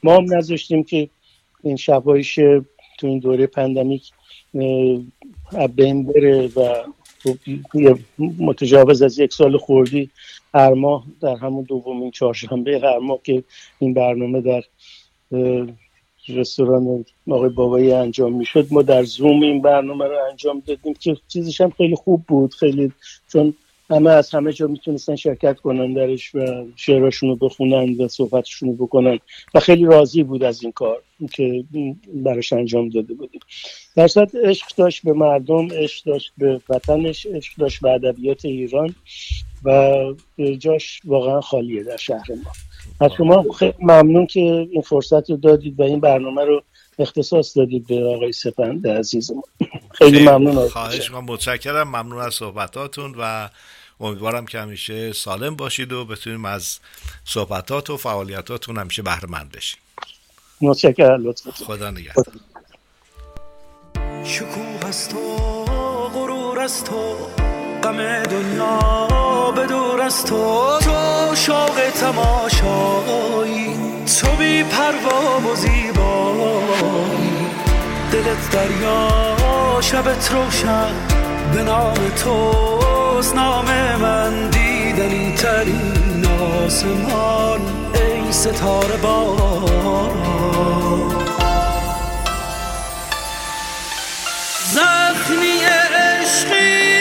ما هم نذاشتیم که این شبایش تو این دوره پندمیک بین بره و خب متجاوز از یک سال خوردی هر ماه در همون دومین چهارشنبه هر ماه که این برنامه در رستوران آقای بابایی انجام می‌شد. ما در زوم این برنامه رو انجام دادیم. که چیزش هم خیلی خوب بود. خیلی چون همه از همه جا می‌تونستن شرکت کنن درش و شعراشون رو بخونن و صحبتشون رو بکنن. و خیلی راضی بود از این کار که براش انجام داده بودیم. در عشق داشت به مردم عشق داشت به وطنش عشق داشت به ادبیات ایران و جاش واقعا خالیه در شهر ما. از شما خیلی ممنون که این فرصت رو دادید و این برنامه رو اختصاص دادید به آقای سپند عزیز ما خیلی ممنون. خواهش ما متشکرم. ممنون از صحبتاتون و امیدوارم که همیشه سالم باشید و بتونیم از صحبتات و فعالیتاتون همیشه بهره مند بشیم. متشکرم لطفا. خدا نگهدار. شکوه از تو غرور از تو غم دنیا به دور از تو. تو شوق تماشایی تو بی پروا و زیبایی. دلت دریا شبت روشن. به نام توست نام من دیدنی ترین آسمان. ای ستاره باران زخمی عشقی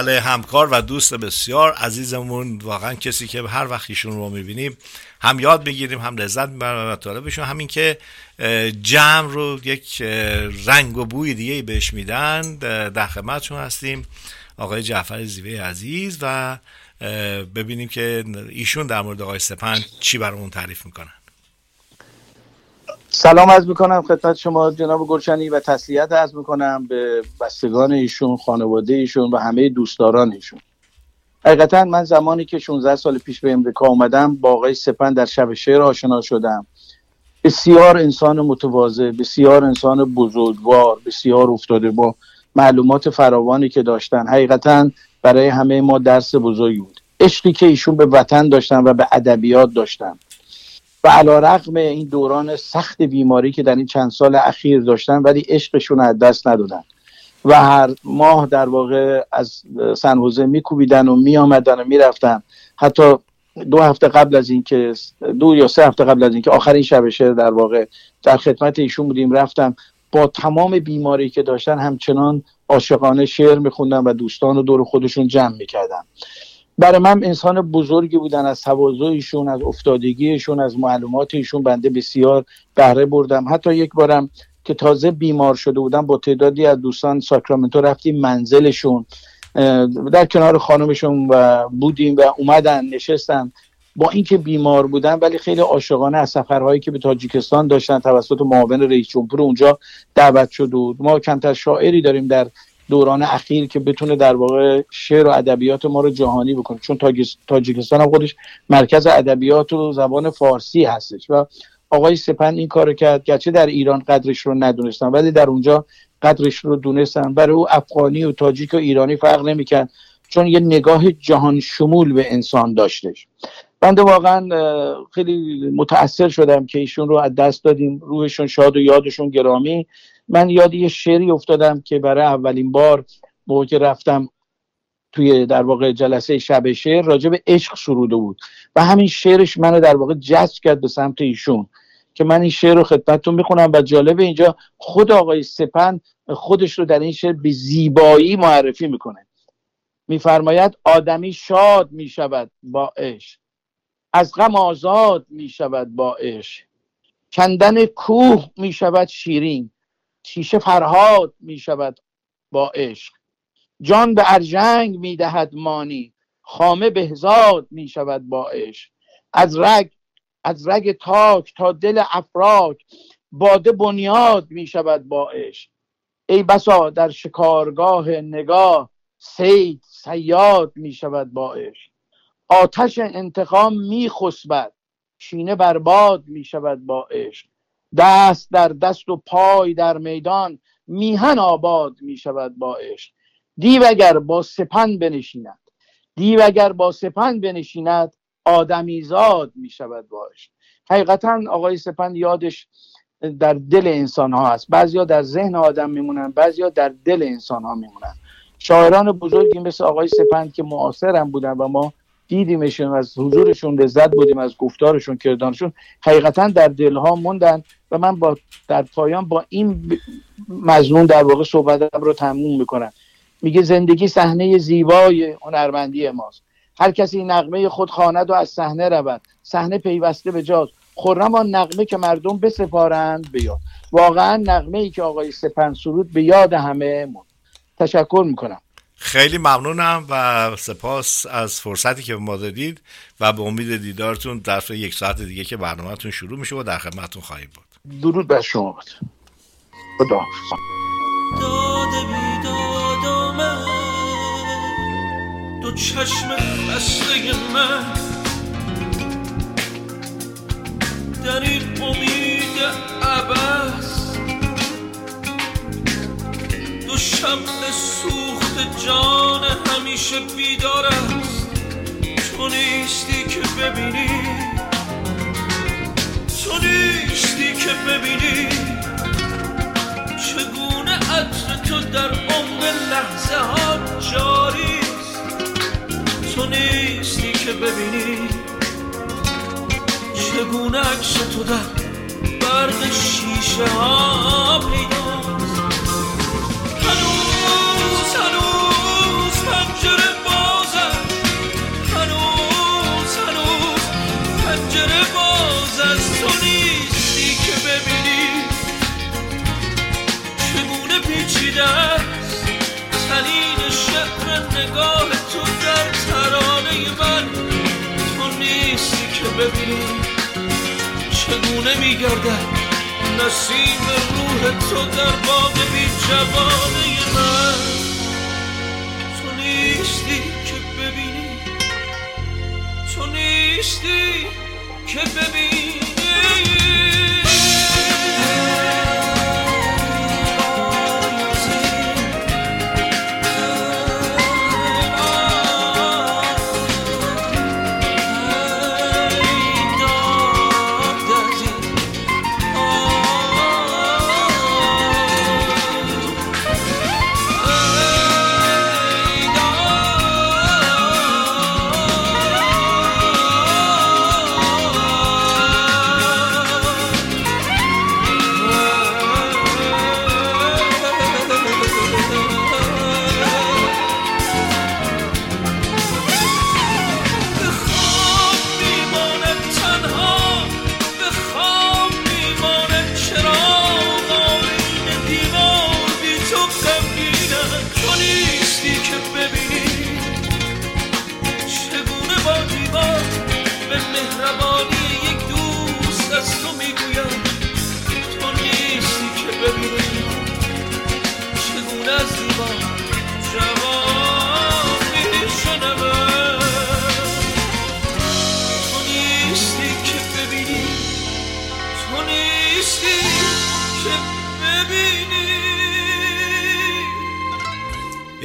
بله همکار و دوست بسیار عزیزمون واقعا کسی که هر وقت ایشون رو می‌بینیم هم یاد می‌گیریم هم لذت می‌بریم و بشون همین که جمع رو یک رنگ و بوی دیگه بهش میدن در خدمتشون هستیم. آقای جعفر زیوه عزیز و ببینیم که ایشون در مورد آقای سپند چی برامون تعریف می‌کنن. سلام از می‌کنم خدمت شما جناب گلشنی و تسلیت از می‌کنم به بستگان ایشون خانواده ایشون و همه دوستداران ایشون. حقیقتا من زمانی که 16 سال پیش به امریکا آمدم با آقای سپند در شب شعر آشنا شدم. بسیار انسان متواضع بسیار انسان بزرگوار بسیار افتاده با معلومات فراوانی که داشتن. حقیقتا برای همه ما درس بزرگی بود. عشقی که ایشون به وطن داشتن و به ادبیات داشتن. و علا رقم این دوران سخت بیماری که در این چند سال اخیر داشتن ولی عشقشون از دست ندادن. و هر ماه در واقع از سنوزه میکوبیدن و میآمدن و می‌رفتن. حتی دو هفته قبل از اینکه دو یا سه هفته قبل از اینکه آخرین شب در واقع در خدمت ایشون بودیم رفتم. با تمام بیماری که داشتن همچنان عاشقانه شعر میخوندن و دوستان رو دور خودشون جمع می‌کردن. برای من انسان بزرگی بودن از تواضعشون از افتادگیشون از معلومات ایشون بنده بسیار بهره بردم. حتی یک بارم که تازه بیمار شده بودم با تعدادی از دوستان ساکرامنتو رفتیم منزلشون در کنار خانمشون و بودیم و اومدن نشستن. با اینکه بیمار بودن ولی خیلی عاشقانه از سفرهایی که به تاجیکستان داشتن توسط معاون رئیس جمهور اونجا دعوت شده بود. ما کمتر شاعری داریم در دوران اخیر که بتونه در واقع شعر و ادبیات ما رو جهانی بکنه. چون تاجیکستان هم خودش مرکز ادبیات و زبان فارسی هستش و آقای سپند این کارو کرد. گرچه در ایران قدرش رو ندونستن ولی در اونجا قدرش رو دونستن. برای او افغانی و تاجیک و ایرانی فرق نمی‌کرد چون یه نگاه جهان شمول به انسان داشتش. بنده واقعا خیلی متاثر شدم که ایشون رو از دست دادیم. روحشون شاد و یادشون گرامی. من یاد یه شعری افتادم که برای اولین بار موقع که رفتم توی در واقع جلسه شب شعر راجع به عشق سروده بود. و همین شعرش منو در واقع جذب کرد به سمت ایشون که من این شعر رو خدمتتون می‌خونم و جالب اینجا خود آقای سپن خودش رو در این شعر به زیبایی معرفی می‌کنه. میفرماید آدمی شاد می‌شود با عشق. از غم آزاد می‌شود با عشق. کندن کوه می‌شود شیرین. شیشه فرهاد می‌شود با عشق. جان به ارجنگ می‌دهد مانی خامه بهزاد می‌شود با عشق. از رگ از رگ تاک تا دل افراک باده بنیاد می شود با عشق. ای بسا در شکارگاه نگاه سید سیاد می شود با عشق. آتش انتقام می خسبد شینه برباد می شود با عشق. دست در دست و پای در میدان میهن آباد می شود با عشق. دیو اگر با سپن بنشیند دیو اگر با سپن بنشیند آدمیزاد می شود باش حقیقتا آقای سپند یادش در دل انسان ها هست بعضیا در ذهن آدم میمونن بعضیا در دل انسان ها میمونن. شاعران بزرگی مثل آقای سپند که معاصرم بودن و ما دیدیمشون از حضورشون لذت بودیم از گفتارشون کردانشون. حقیقتا در دلها موندن و من با در پایان با این مضمون در واقع صحبتم رو تموم می‌کنم. میگه زندگی صحنه زیبای هنرمندی ماست. هر کسی نغمه خود خواند و از صحنه رود. صحنه پیوسته به جاز خرم آن نغمه که مردم بسپارند به یاد. واقعا نغمه ای که آقای سپن سرود به یاد همه مون تشکر می‌کنم. خیلی ممنونم و سپاس از فرصتی که به ما دادید و به امید دیدارتون در یک ساعت دیگه که برنامهتون شروع میشه و در خدمتتون خواهیم بود. درود بر شما خدا دو چشم خسته من. در این امید عبست دو شمع سوخت جان همیشه بیدار است. تو نیستی که ببینی. تو نیستی که ببینی. چگونه عطر تو در عمق لحظه ها جاری تو نیستی که ببینی. چگونه عکس تو در برق شیشه ها پیداست نگاه تو در ترانه من. تو نیستی که ببینی چگونه میگردد نسیم روح تو در باغ بی جوانه من. تو نیستی که ببینی. تو نیستی که ببینی.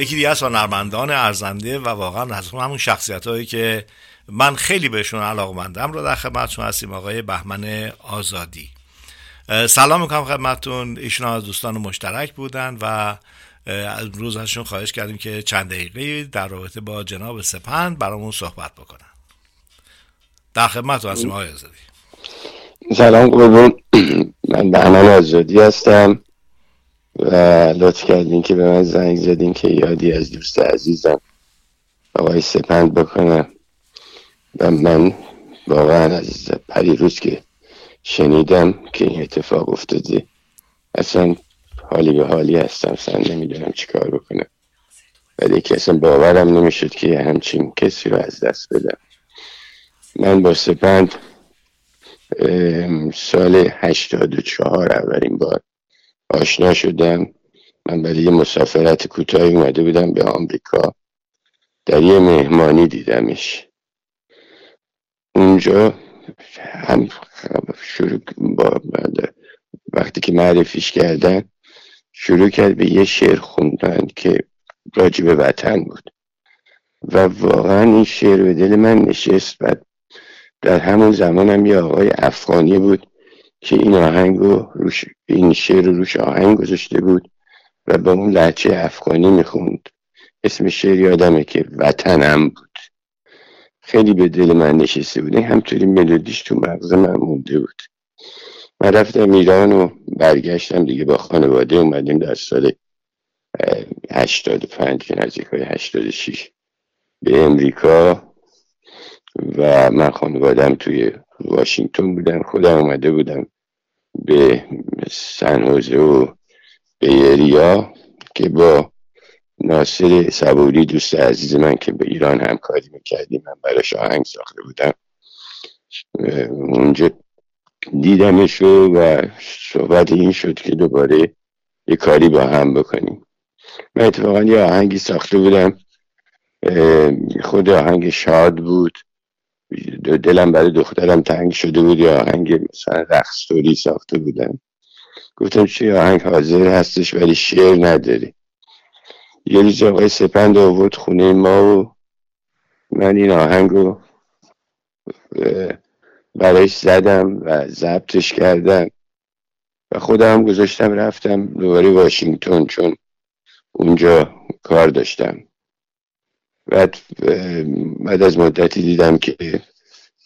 یکی دیگه از هنرمندان ارزنده و واقعا از همون شخصیت هایی که من خیلی بهشون علاقمندم رو در خدمتشون هستیم آقای بهمن آزادی. سلام می‌کنم خدمتتون. ایشون از دوستان مشترک بودن و اه، از روز ازشون خواهش کردیم که چند دقیقه در رابطه با جناب سپند برامون صحبت بکنن. در خدمتتون هستیم آقای آزادی. سلام قربون. من بهمن آزادی هستم. و لطف کردین که به من زنگ زدین که یادی از دوست عزیزم. آقای سپند بکنم و من واقعا از پریروز که شنیدم که این اتفاق افتاده اصلا حالی به حالی هستم. اصلا نمی‌دونم چیکار بکنم. ولی که اصلا باورم نمی‌شد که همچین کسی رو از دست بدم. من با سپند سال هشتاد و چهار اولین بار آشنا شدم من برای یه مسافرت کوتاهی اومده بودم به آمریکا. در یه مهمانی دیدمش. اونجا هم شروع با وقتی که معرفیش کردن شروع کرد به یه شعر خوندن که راجع به وطن بود. و واقعا این شعر به دل من نشست. و در همون زمان هم یه آقای افغانی بود. که این آهنگ رو روش این شعر رو روش آهنگ گذاشته بود و با اون لحچه افغانی می‌خوند. اسم شعر یادمه که وطنم بود. خیلی به دل من نشسته بود. همطوری ملودیش تو مغز من مونده بود. من رفتم ایران و برگشتم دیگه با خانواده اومدیم در سال اه، 85 که نزدیک های 86 به امریکا و من خانوادم توی واشنگتن بودم. خودم اومده بودم به سن حوزه و به که با ناصر صبوری دوست عزیز من که به ایران همکاری می‌کردیم من براش آهنگ ساخته بودم. اونجا دیدمش و صحبت این شد که دوباره یه کاری با هم بکنیم. من اتفاقا یه آهنگی ساخته بودم. خود آهنگ شاد بود. دلم برای دخترم تنگ شده بود یا آهنگ مثلا رقصوری ساخته بودم گفتم چه آهنگ حاضر هستش ولی شعر نداری. یه روز آقای سپند آورد خونه ما و من این آهنگ رو برایش زدم و ضبطش کردم. و خودم گذاشتم رفتم دوباره واشنگتن چون اونجا کار داشتم. بعد بعد از مدتی دیدم که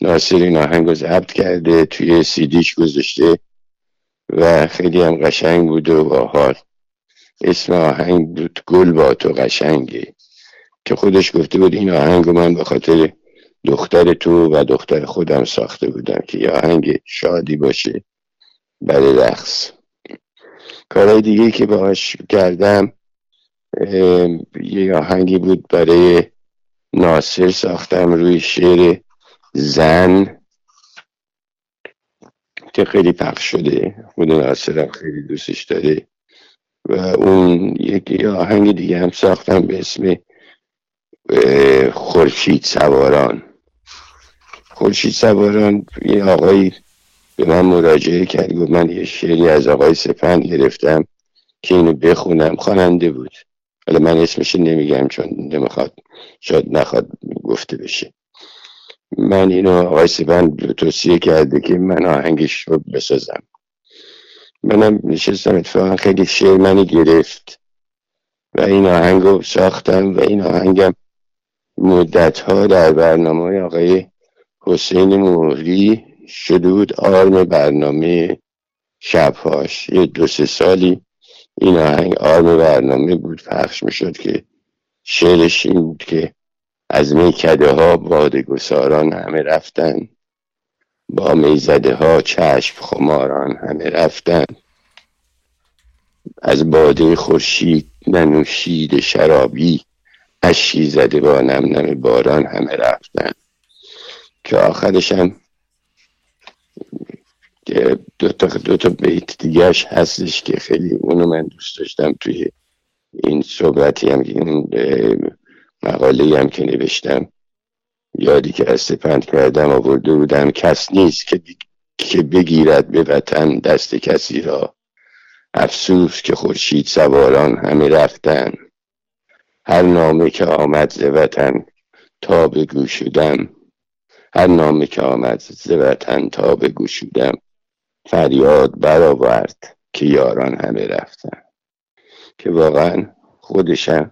ناصر این آهنگ رو ضبط کرده توی سیدیش گذاشته و خیلی هم قشنگ بود و باحال. اسم آهنگ بود گل با تو قشنگه که خودش گفته بود این آهنگ رو من به خاطر دختر تو و دختر خودم ساخته بودم که یه آهنگ شادی باشه برای رقص. کارهای دیگه که باهاش کردم یه آهنگی بود برای ناصر ساختم روی شعر زن. که خیلی پخش شده. خود ناصرم خیلی دوستش داره. و اون یک آهنگ دیگه هم ساختم به اسم خورشید سواران. خورشید سواران یه آقایی به من مراجعه کرد. گفت من یه شعری از آقای سپند گرفتم که اینو بخونم. خواننده بود. حالا من اسمش نمیگم چون نمی‌خواد شاید نخواد گفته بشه. من اینو آقای سپند توصیه کرده که من آهنگش رو بسازم. منم نشستم اتفاقا خیلی شعر منی گرفت و این آهنگ رو ساختم و این آهنگم مدت ها در برنامه آقای حسین مهری شده بود. آرم برنامه شبهاش یه دو سه سالی این آهنگ آرم برنامه بود پخش می‌شد که شعرش این بود که از میکده ها بادگساران همه رفتن با می‌زده ها چشم خماران همه رفتن. از باده خورشید ننوشید شرابی اشکی زده با نم نم باران همه رفتن. که آخرش هم دو تا, دو تا بیت دیگهش هستش که خیلی اونو من دوست داشتم توی این صحبتی هم این مقاله هم که نوشتم. یادی که از سپند کردم آورده بودم. کس نیست که, که بگیرد به وطن دست کسی را. افسوس که خورشید سواران همه رفتن هر نامه که آمد ز وطن تا به گوشودم هر نامه که آمد ز وطن تا به گوشودم فریاد برآورد که یاران همه رفتن. که واقعا خودشم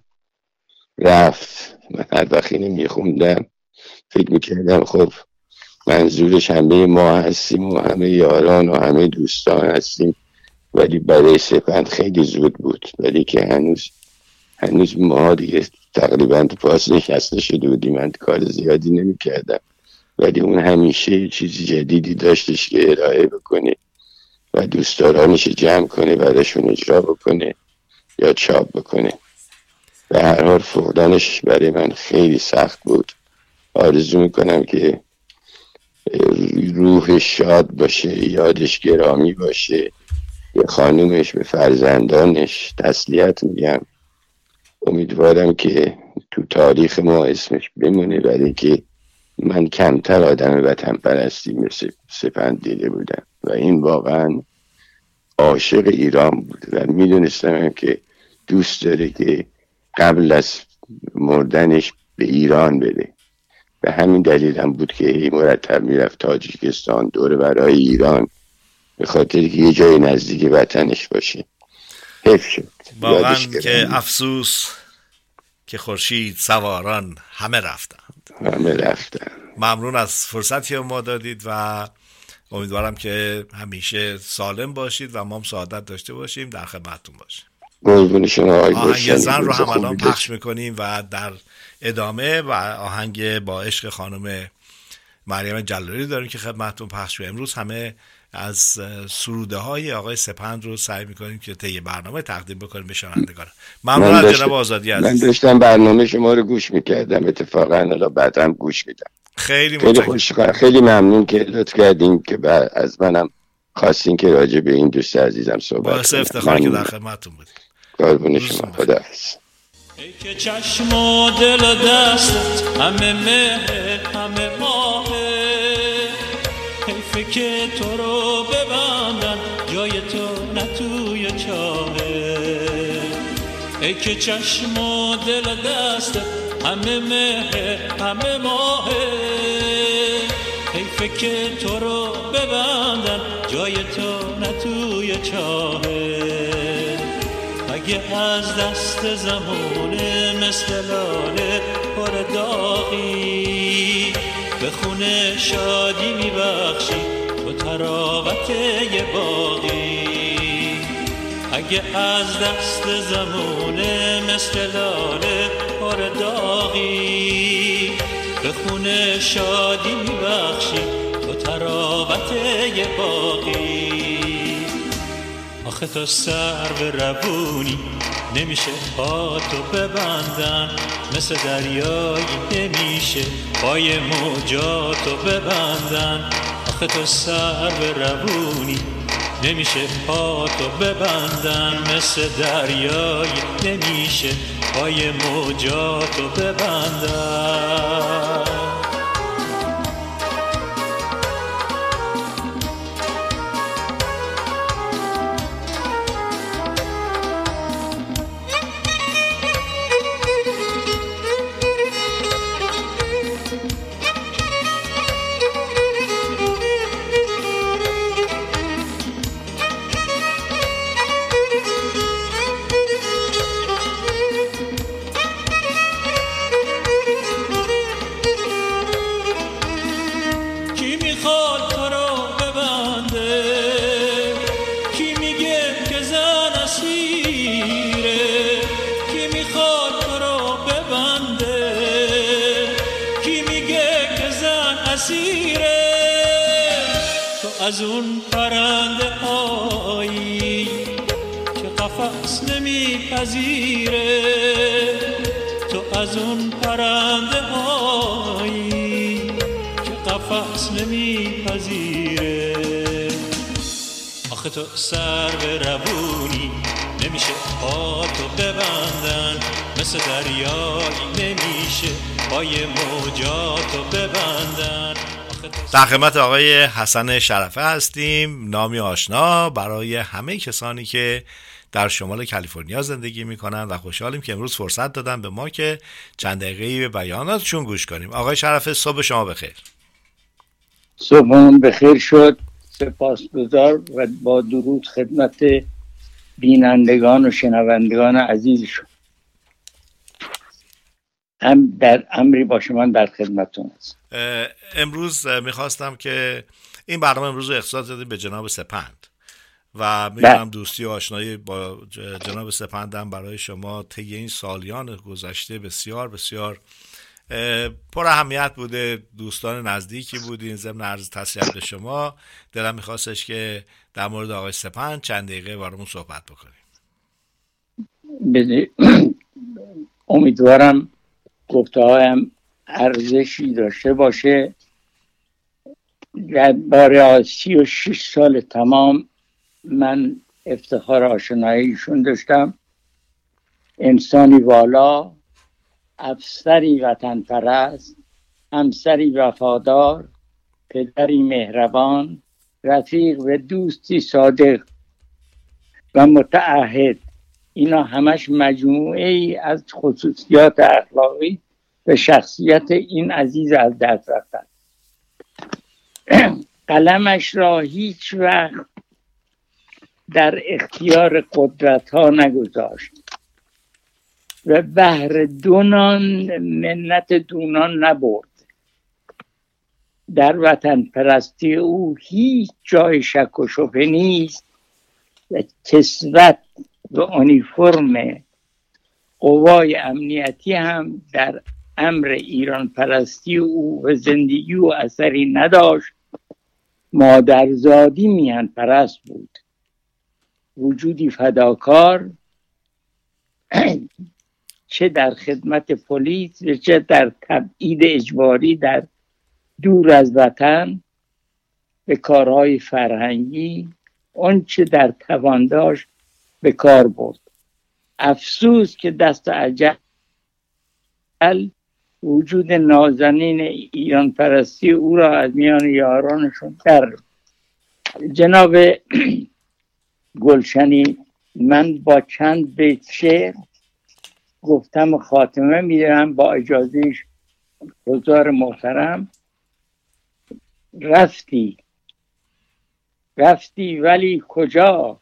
رفت. من هر وقت اینو میخوندم فکر می‌کردم خب منظورش همه ما هستیم و همه یاران و همه دوستان هستیم ولی برای سپند خیلی زود بود. ولی که هنوز هنوز ما دیگه تقریبا پاس نشسته شده بودیم. من کار زیادی نمی‌کردم. ولی اون همیشه چیزی جدیدی داشتش که ارائه بکنه. و دوستدارانش جمع کنه بعدشون اجرا بکنه یا چاپ بکنه. و هر حال فقدانش برای من خیلی سخت بود. آرزو می‌کنم که روح شاد باشه یادش گرامی باشه. به خانومش به فرزندانش تسلیت میگم. امیدوارم که تو تاریخ ما اسمش بمونه برای که من کمتر آدم وطن پرستی مثل سپند دیده بودم. و این واقعا عاشق ایران بود و می‌دونستم که دوست داره که قبل از مردنش به ایران بره. به همین دلیل هم بود که مرتب می‌رفت تاجیکستان دور برای ایران به خاطر که یه جای نزدیک وطنش باشه. حیف شد. واقعا که افسوس که خورشید سواران همه رفتند. همه رفتن ممنون از فرصتی ما دادید و امیدوارم که همیشه سالم باشید و ما هم سعادت داشته باشیم. در خدمتتون باشیم. قربون شما آهنگ زن رو هم الان پخش می‌کنیم و در ادامه و آهنگ با عشق خانم مریم جلالی داریم که خدمتتون پخش امروز همه از سروده های آقای سپند رو سعی می‌کنیم که طی برنامه تقدیم بکنیم به شنوندگان ممنون از جناب آزادی عزیز. من داشتم برنامه شما رو گوش می‌کردم. اتفاقا حالا بعدم گوش میدم. خیلی خیلی خوش خیلی ممنون که لطف کردین که از منم خواستین که راجع به این دوست عزیزم صحبت باعث افتخار که در خدمتتون بودیم. قربون شما. خدا ای که چشم و دل و دستت همه مهر همه ماهه حیفه که تو رو ببندن جای تو نه توی چاهه ای که چشم و دل و دستت همه مهر همه ماهه حیفه که تو رو ببندن جای تو نه توی چاهه اگه از دست زمونه مثل لاله پر داغی؟ به خونه شادی میبخشی تو تراوت یه باقی اگه از دست زمونه مثل لاله پر داغی. به خونه شادی میبخشی تو تراوت یه باقی آخه تو سر به روونی نمیشه پاتو ببندن. مثل دریایی نمیشه پای موجاتو ببندن. آخه تو سر به روونی نمیشه پاتو ببندن. مثل دریایی نمیشه پای موجاتو ببندن دریایی نمیشه. پای موجاتو ببندن. در خدمت آقای حسن شرفه هستیم. نامی آشنا برای همه کسانی که در شمال کالیفرنیا زندگی می‌کنن و خوشحالیم که امروز فرصت دادن به ما که چند دقیقه به بیاناتشون گوش کنیم. آقای شرفه صبح شما بخیر. صبحمون بخیر شد. سپاسگزار و با درود خدمت بینندگان و شنوندگان عزیزشون هم در امری با شما در خدمتون هست اه، امروز می‌خواستم که این برنامه امروز رو اختصاص دادیم به جناب سپند و می‌دونم دوستی و آشنایی با جناب سپندم برای شما طی این سالیان گذشته بسیار بسیار پر اهمیت بوده. دوستان نزدیکی بودین ضمن عرض تسلیت به شما. دلم میخواستش که در مورد آقای سپند چند دقیقه برامون صحبت بکنیم. امیدوارم گفته هایم ارزشی داشته باشه. در باره سی و شیش سال تمام من افتخار آشناییشون داشتم. انسانی والا افسری وطن پرست همسری وفادار پدری مهربان رفیق و دوستی صادق و متعهد. اینا همش مجموعه ای از خصوصیات اخلاقی و شخصیت این عزیز از دست رفتن. قلمش را هیچ وقت در اختیار قدرت ها نگذاشت و بهر دونان منت دونان نبرد. در وطن پرستی او هیچ جای شک و شبه نیست و کسوت و اونیفرم قوای امنیتی هم در امر ایران پرستی او و زندگی او اثری نداشت مادرزادی میهن پرست بود. وجودی فداکار چه در خدمت پلیس و چه در تبعید اجباری در دور از وطن به کارهای فرهنگی آنچه در توان داشت به کار برد. افسوس که دست عجل وجود نازنین ایران پرستی او را از میان یارانشون در جناب گلشنی من با چند بیت شعر گفتم خاتمه میدم با اجازه حضار محترم. رفتی رفتی ولی کجا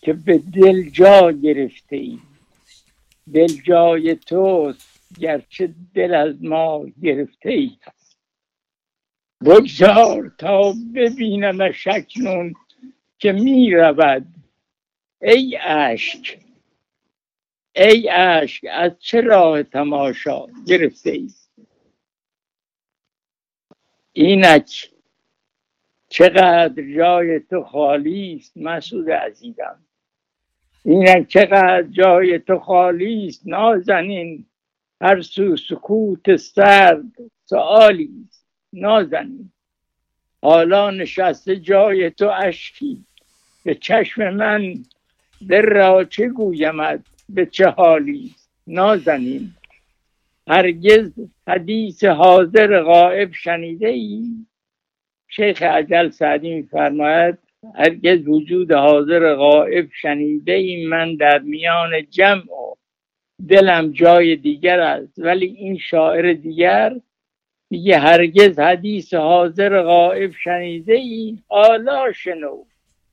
که به دل جا گرفته ای؟ دل جای توست گرچه دل از ما گرفته ای بگذار تا ببینم شکنون که می رود ای اشک ای اشک از چه راه تماشا گرفته ای اینک چقدر جای تو خالی است مسعود عزیزم. اینک چقدر جای تو خالی است نازنین. هر سو سکوت سرد سؤالی است. نازنین. حالا نشسته جای تو اشکی. به چشم من در را چه گویمت؟ به چه حالی نازنین. هرگز حدیث حاضر غائب شنیده ای شیخ عجل سعدی میفرماید هرگز وجود حاضر غائب شنیده ای من در میان جمع و دلم جای دیگر است ولی این شاعر دیگر میگه هرگز حدیث حاضر غائب شنیده ای حالا شنو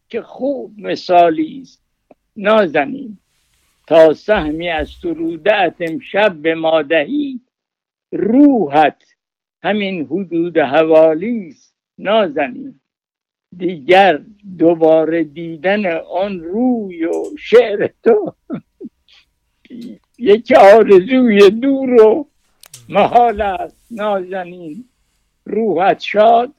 که خوب مثالی است. نازنین تا سهمی از سرودت امشب به مادهی روحت همین حدود حوالی است. نازنین دیگر دوباره دیدن آن روی و شعر تو. یک آرزوی دور و محال است نازنین. روحت شاد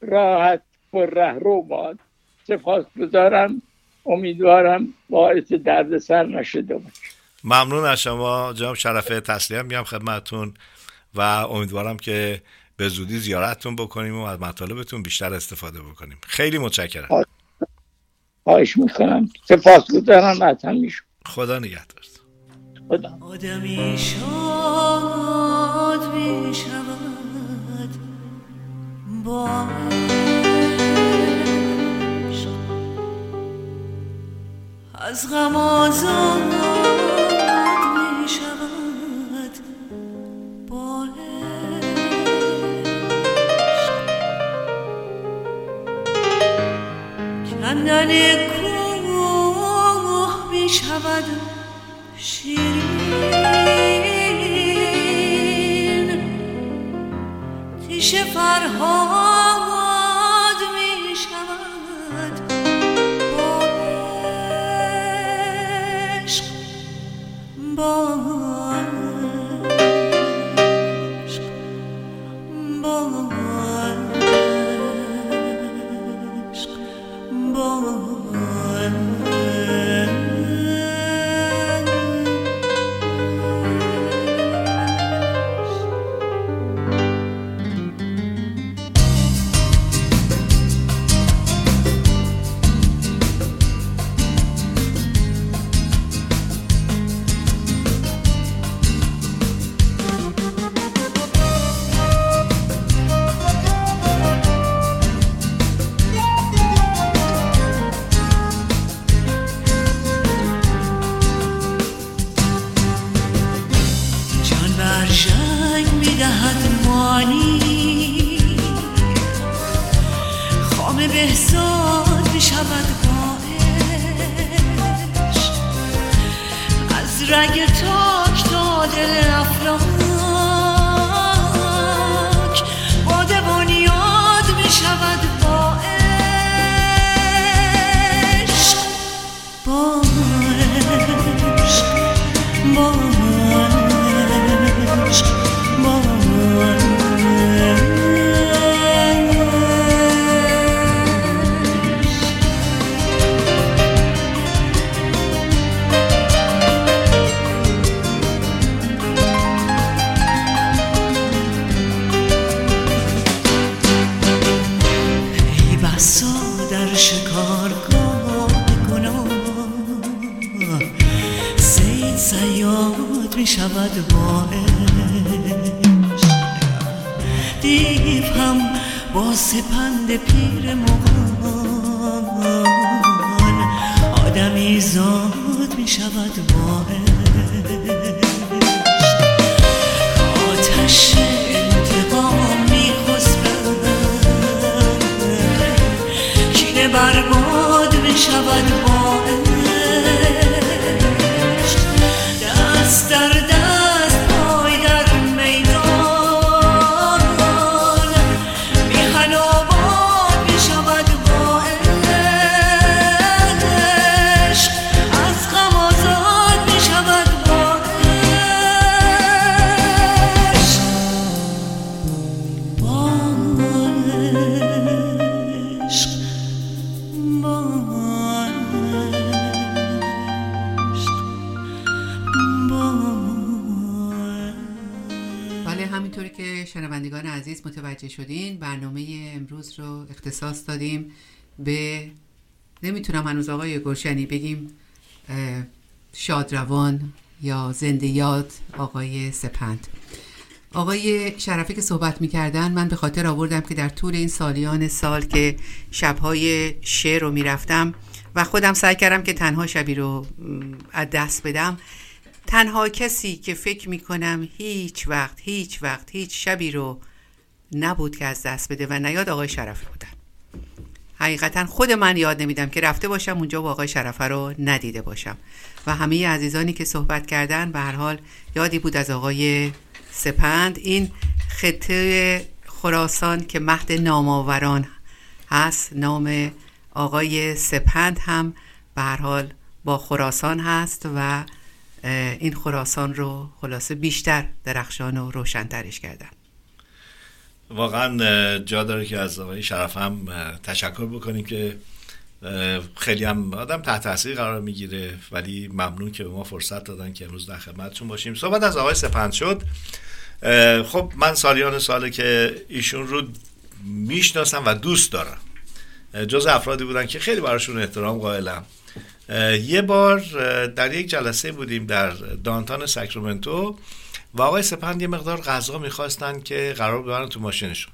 راحت پر رهرو باد. سپاس گذارم امیدوارم باعث دردسر نشده باشه. ممنون از شما جناب شرفه تسلیم. میام خدمتتون و امیدوارم که به زودی زیارتتون بکنیم و از مطالبتون بیشتر استفاده بکنیم. خیلی متشکرم. خواهش می‌کنم. سپاس گذارم از همیشون خدا نگهدار. آدمی شاد می شود با. از غم آزاد می شود با. کندن کوه می شود تیش فرهاد. متوجه شدین برنامه امروز رو اختصاص دادیم به نمی‌تونم هنوز آقای گلشنی بگیم شادروان یا زنده یاد آقای سپند. آقای شرفی که صحبت می‌کردن من به خاطر آوردم که در طول این سالیان سال که شبهای شعر رو می‌رفتم و خودم سعی کردم که تنها شبی رو از دست بدم تنها کسی که فکر می‌کنم هیچ وقت هیچ وقت هیچ شبی رو نبود که از دست بده و نیاد آقای شرفی بودن. حقیقتا خود من یاد نمیدم که رفته باشم اونجا و آقای شرفه رو ندیده باشم. و همه عزیزانی که صحبت کردن به هر حال یادی بود از آقای سپند. این خطه خراسان که مهد نامآوران هست نام آقای سپند هم به هر حال با خراسان هست و این خراسان رو خلاصه بیشتر درخشان و روشنترش کردن. واقعا جا داره که از آقای شرف هم تشکر بکنیم که خیلی هم آدم تحت تاثیر قرار می‌گیره. ولی ممنون که به ما فرصت دادن که امروز در خدمتشون باشیم. صحبت از آقای سپند شد. خب من سالیان ساله که ایشون رو می‌شناسم و دوست دارم. جز افرادی بودن که خیلی براشون احترام قائلم. یه بار در یک جلسه بودیم در دانتان ساکرامنتو. و آقای سپند یه مقدار غذا می‌خواستن که قرار ببرن تو ماشینشون.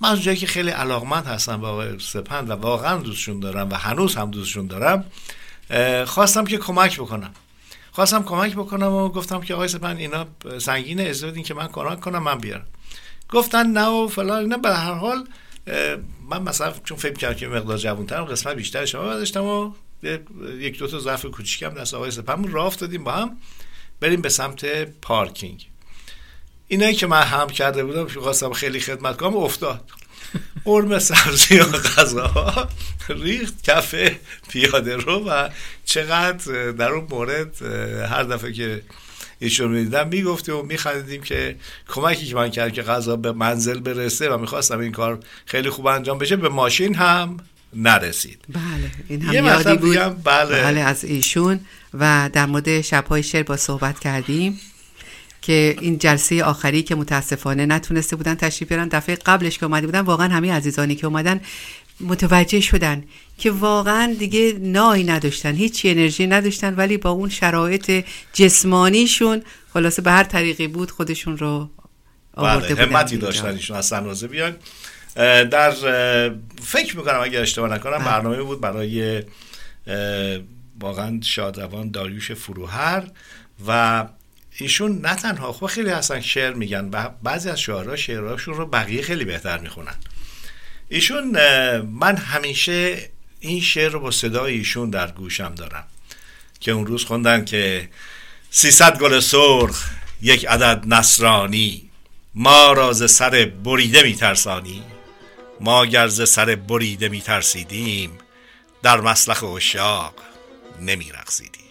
من از جایی که خیلی علاقمند هستم به آقای سپند و واقعا دوستشون دارم و هنوز هم دوستشون دارم خواستم که کمک بکنم. خواستم کمک بکنم و گفتم که آقای سپند اینا سنگینه اجازه بدین که من کمک کنم من بیارم. گفتن نه و فلان اینا به هر حال من مثلا چون فکر کردم که مقدار جوانترم قسمت بیشتر شما برداشتم و یک دو تا ظرف کوچیکم دست آقای سپند راه افتادیم با هم بریم به سمت پارکینگ. اینایی که من هم کرده بودم که خواستم خیلی خدمت کنم افتاد. قرم سبزی و غذاها ریخت کف پیاده رو و چقدر در اون مورد هر دفعه که ایشون می‌دیدم می‌گفتی و میخندیدیم که کمکی که من کرد که غذا به منزل برسه و می‌خواستم این کار خیلی خوب انجام بشه به ماشین هم نرسید. بله این یه هم یادی مطلب بود. بله. بله از ایشون و در مورد شبهای شعر با صحبت کردیم. که این جلسه آخری که متاسفانه نتونسته بودن تشریف بیارن دفعه قبلش که اومده بودن واقعا همه عزیزانی که اومدن متوجه شدن که واقعا دیگه نایی نداشتن هیچ انرژی نداشتن ولی با اون شرایط جسمانیشون خلاصه به هر طریقی بود خودشون رو آورده بله همتی. داشتن ایشون از سنوزه بیان در فکر می‌کنم اگر اشتباه نکنم بله. برنامه بود برای واقعا شادروان داریوش فروهر و ایشون نه تنها خب خیلی هستن شعر میگن و بعضی از شعرها شعرهاشون رو بقیه خیلی بهتر می‌خونن. ایشون من همیشه این شعر رو با صدای ایشون در گوشم دارم که اون روز خوندن که سیصد گل سرخ یک عدد نصرانی ما را سر بریده میترسانی ما گر ز سر بریده میترسیدیم در مسلخ اشاق نمیرقصیدیم.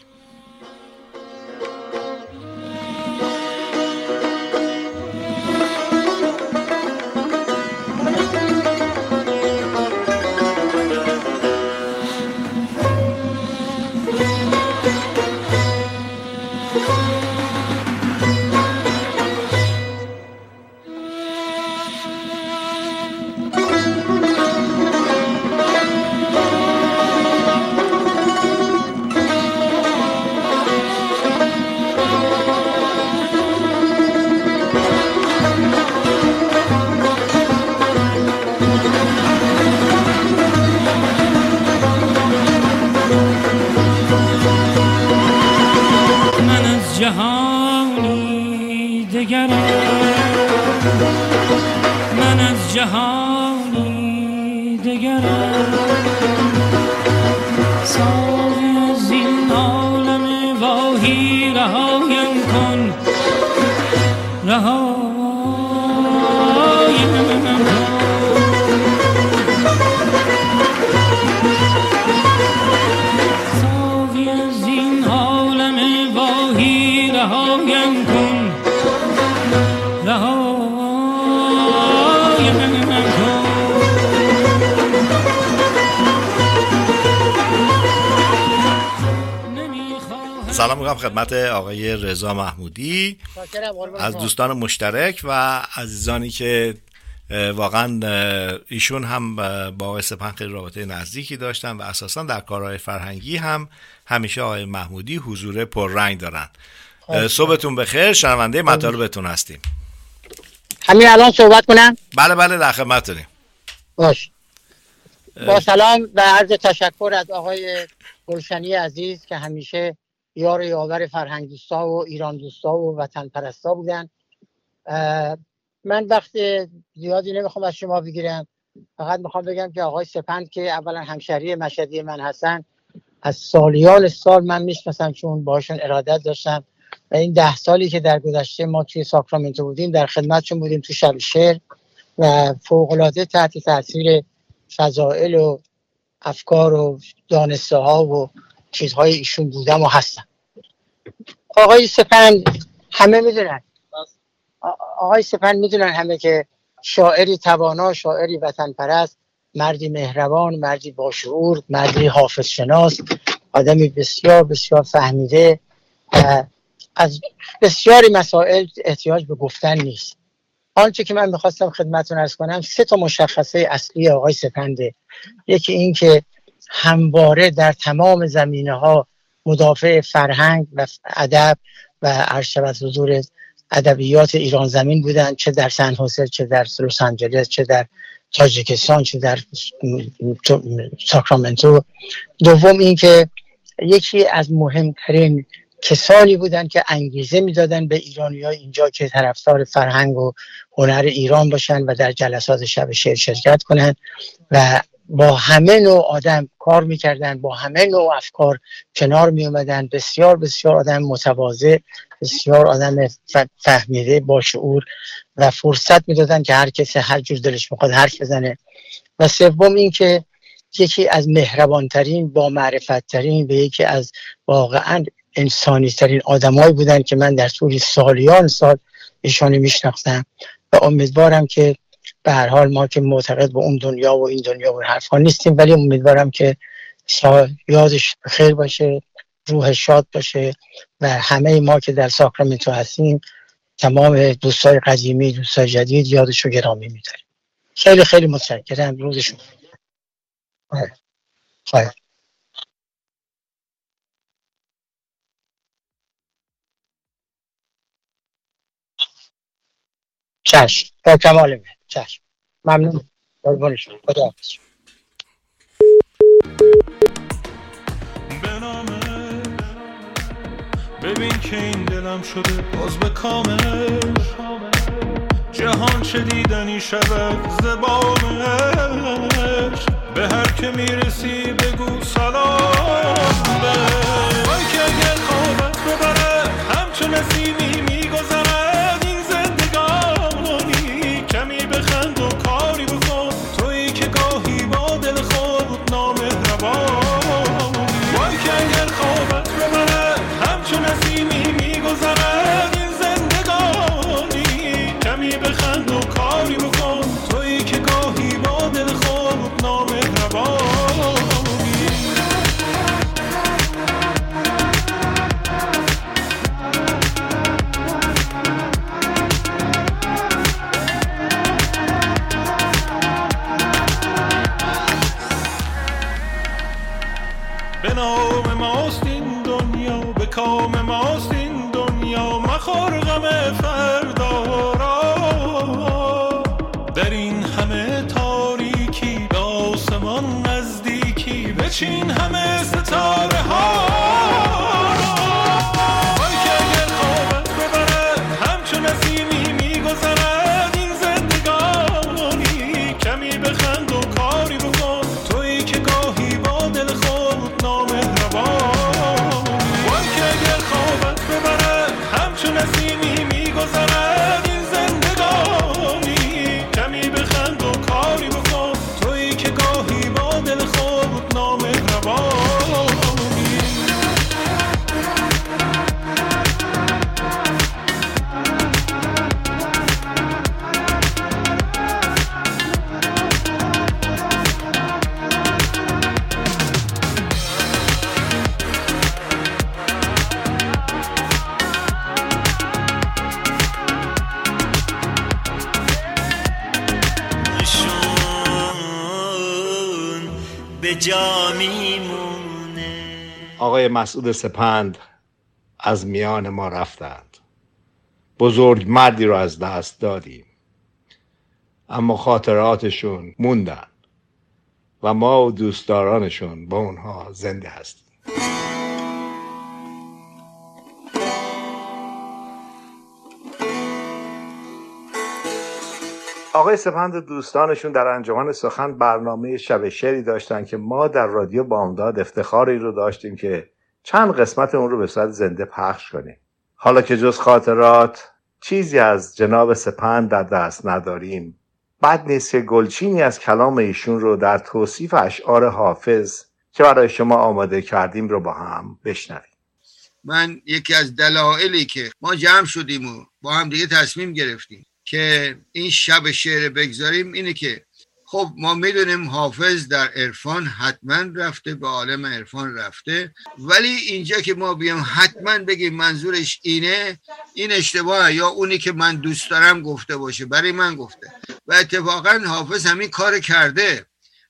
خدمت آقای رضا محمودی از دوستان مشترک و عزیزانی که واقعا ایشون هم با آقای سپن خیلی رابطه نزدیکی داشتن و اساسا در کارهای فرهنگی هم همیشه آقای محمودی حضور پررنگ دارن. صبحتون بخیر. شنونده مطالبتون هستیم. همین الان صحبت کنم؟ بله بله در خدمتتونیم. باش. با سلام و عرض تشکر از آقای گلشنی عزیز که همیشه یار یاور فرهنگ دوستا و ایران دوستا و وطن پرستا بودن من وقت زیادی نمی‌خوام از شما بگیرم. فقط می‌خوام بگم که آقای سپند که اولا همشهری مشهدی من هستن از سالیان سال من می‌شناسم چون باشون ارادت داشتم و این ده سالی که در گذشته ما توی ساکرامنتو بودیم در خدمتشون بودیم تو شب شعر و فوقالعاده تحت تاثیر فضائل و افکار و دانسته ها و چیزهای ایشون بودم و هستم آقای سپند همه می‌دونن. آقای سپند می‌دونن همه که شاعری توانا شاعری وطن پرست مردی مهربان مردی باشعور مردی حافظ شناس آدمی بسیار بسیار فهمیده. از بسیاری مسائل احتیاج به گفتن نیست. آنچه که من می‌خواستم خدمتتون ارز کنم سه تا مشخصه اصلی آقای سپنده. یکی این که همواره در تمام زمینه ها مدافع فرهنگ و ادب و عرض حضور ادبیات ایران زمین بودن چه در سن حسین چه در لس آنجلس چه در تاجیکستان چه در ساکرامنتو. دوم اینکه یکی از مهمترین کسانی بودن که انگیزه می‌دادن به ایرانی های اینجا که طرفدار فرهنگ و هنر ایران باشن و در جلسات شب شعر شرکت کنند و با همه نوع آدم کار می‌کردن با همه نوع افکار کنار می اومدن بسیار بسیار آدم متواضع بسیار آدم فهمیده با شعور و فرصت می‌دادن که هر کسی هر جور دلش می‌خواد حرف بزنه. و سوم اینکه یکی از مهربانترین با معرفتترین و یکی از واقعا انسانی ترین آدمایی بودن که من در طول سالیان سال ایشانی میشناختم. و امیدوارم که به هر حال ما که معتقد به اون دنیا و این دنیا و حرفا نیستیم ولی امیدوارم که یادش خیر باشه روح شاد باشه و همه ما که در ساکرامنتو هستیم تمام دوستای قدیمی دوستای جدید یادش رو گرامی میداریم. خیلی خیلی متشکرم. روزشون خواهد چشم. با کمال چشم ممنون. قربان شما. خدا ببین که این دلم شده باز به کامل جهان چه دیدنی شود زبانش. به هر که می‌رسی آقای مسعود سپند از میان ما رفتند. بزرگ مردی رو از دست دادیم. اما خاطراتشون موندن و ما و دوستدارانشون با اونها زنده هستیم. آقای سپند دوستانشون در انجمن سخن برنامه شب شعری داشتن که ما در رادیو بامداد افتخاری رو داشتیم که چند قسمت اون رو به صورت زنده پخش کنیم. حالا که جز خاطرات چیزی از جناب سپند در دست نداریم. بد نیست که گلچینی از کلام ایشون رو در توصیف اشعار حافظ که برای شما آماده کردیم رو با هم بشنویم. من یکی از دلایلی که ما جمع شدیم و با هم دیگه تصمیم گرفتیم. که این شب شعر بگذاریم اینه که خب ما می‌دونیم حافظ در عرفان حتما رفته به عالم عرفان رفته. ولی اینجا که ما بیام حتما بگیم منظورش اینه این اشتباه یا اونی که من دوست دارم گفته باشه. برای من گفته. و اتفاقا حافظ همین کار کرده.